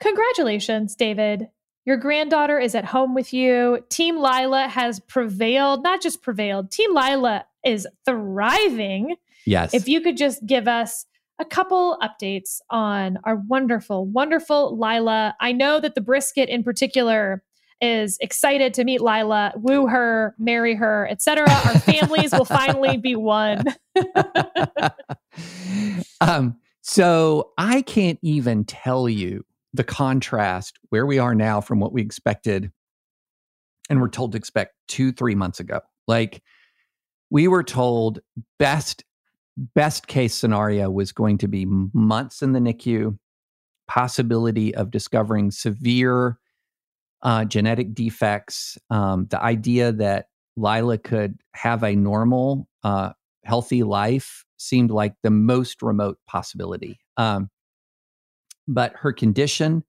congratulations, David. Your granddaughter is at home with you. Team Lila has prevailed, not just prevailed, Team Lila is thriving. Yes. If you could just give us a couple updates on our wonderful, wonderful Lila. I know that the brisket in particular is excited to meet Lila, woo her, marry her, etc. Our families will finally be one. um, so I can't even tell you the contrast where we are now from what we expected and we're told to expect two, three months ago. Like we were told best best case scenario was going to be months in the NICU, possibility of discovering severe uh, genetic defects, um, the idea that Lila could have a normal, uh, healthy life seemed like the most remote possibility. Um, but her condition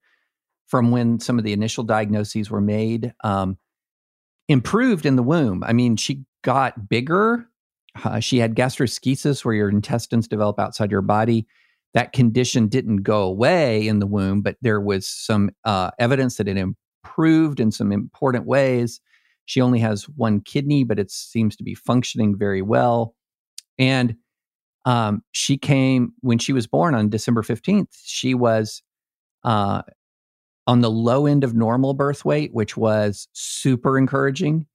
from when some of the initial diagnoses were made um, improved in the womb. I mean, she got bigger. Uh, she had gastroschisis, where your intestines develop outside your body. That condition didn't go away in the womb, but there was some uh, evidence that it improved in some important ways. She only has one kidney, but it seems to be functioning very well. And um, she came when she was born on December 15th. She was uh, on the low end of normal birth weight, which was super encouraging.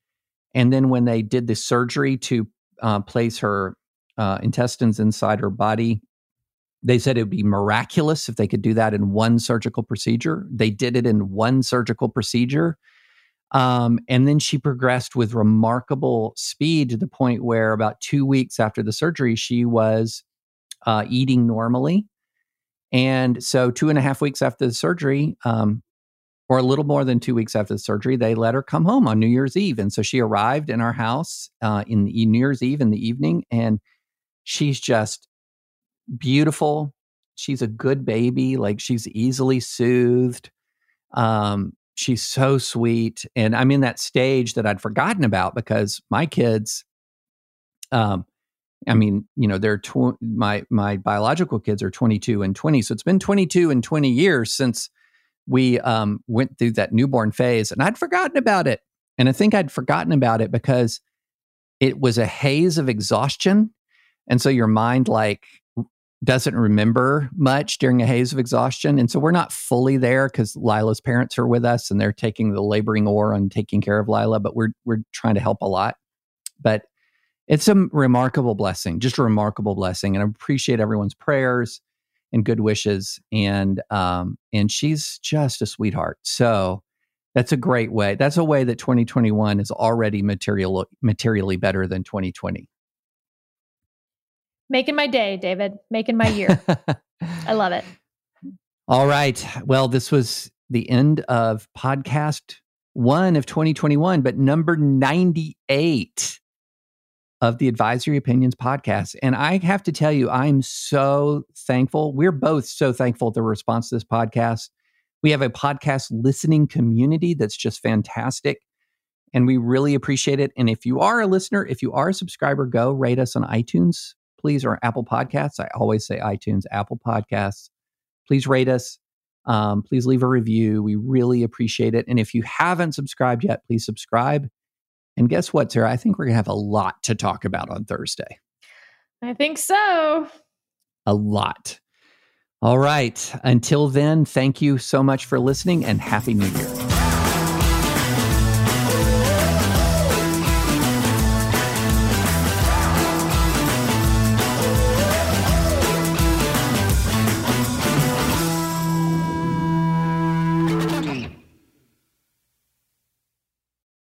And then when they did the surgery to uh, place her uh, intestines inside her body, they said it would be miraculous if they could do that in one surgical procedure. They did it in one surgical procedure. Um, and then she progressed with remarkable speed to the point where about two weeks after the surgery, she was uh, eating normally. And so, two and a half weeks after the surgery, um, or a little more than two weeks after the surgery, they let her come home on New Year's Eve. And so she arrived in our house uh, in New Year's Eve in the evening, and she's just beautiful. She's a good baby. Like she's easily soothed. Um, she's so sweet. And I'm in that stage that I'd forgotten about because my kids, um, I mean, you know, they're tw- my my biological kids are 22 and 20. So it's been 22 and 20 years since we um, went through that newborn phase, and I'd forgotten about it. And I think I'd forgotten about it because it was a haze of exhaustion, and so your mind like doesn't remember much during a haze of exhaustion. And so we're not fully there because Lila's parents are with us and they're taking the laboring oar and taking care of Lila, but we're we're trying to help a lot. But it's a remarkable blessing, just a remarkable blessing. And I appreciate everyone's prayers and good wishes. And um, and she's just a sweetheart. So that's a great way. That's a way that 2021 is already material materially better than 2020. Making my day, David. Making my year. I love it. All right. Well, this was the end of podcast one of 2021, but number 98 of the Advisory Opinions podcast. And I have to tell you, I'm so thankful. We're both so thankful to the response to this podcast. We have a podcast listening community that's just fantastic. And we really appreciate it. And if you are a listener, if you are a subscriber, go rate us on iTunes, please, or Apple Podcasts. I always say iTunes, Apple Podcasts. Please rate us. Um, please leave a review. We really appreciate it. And if you haven't subscribed yet, please subscribe. And guess what, Sarah? I think we're going to have a lot to talk about on Thursday. I think so. A lot. All right. Until then, thank you so much for listening and Happy New Year.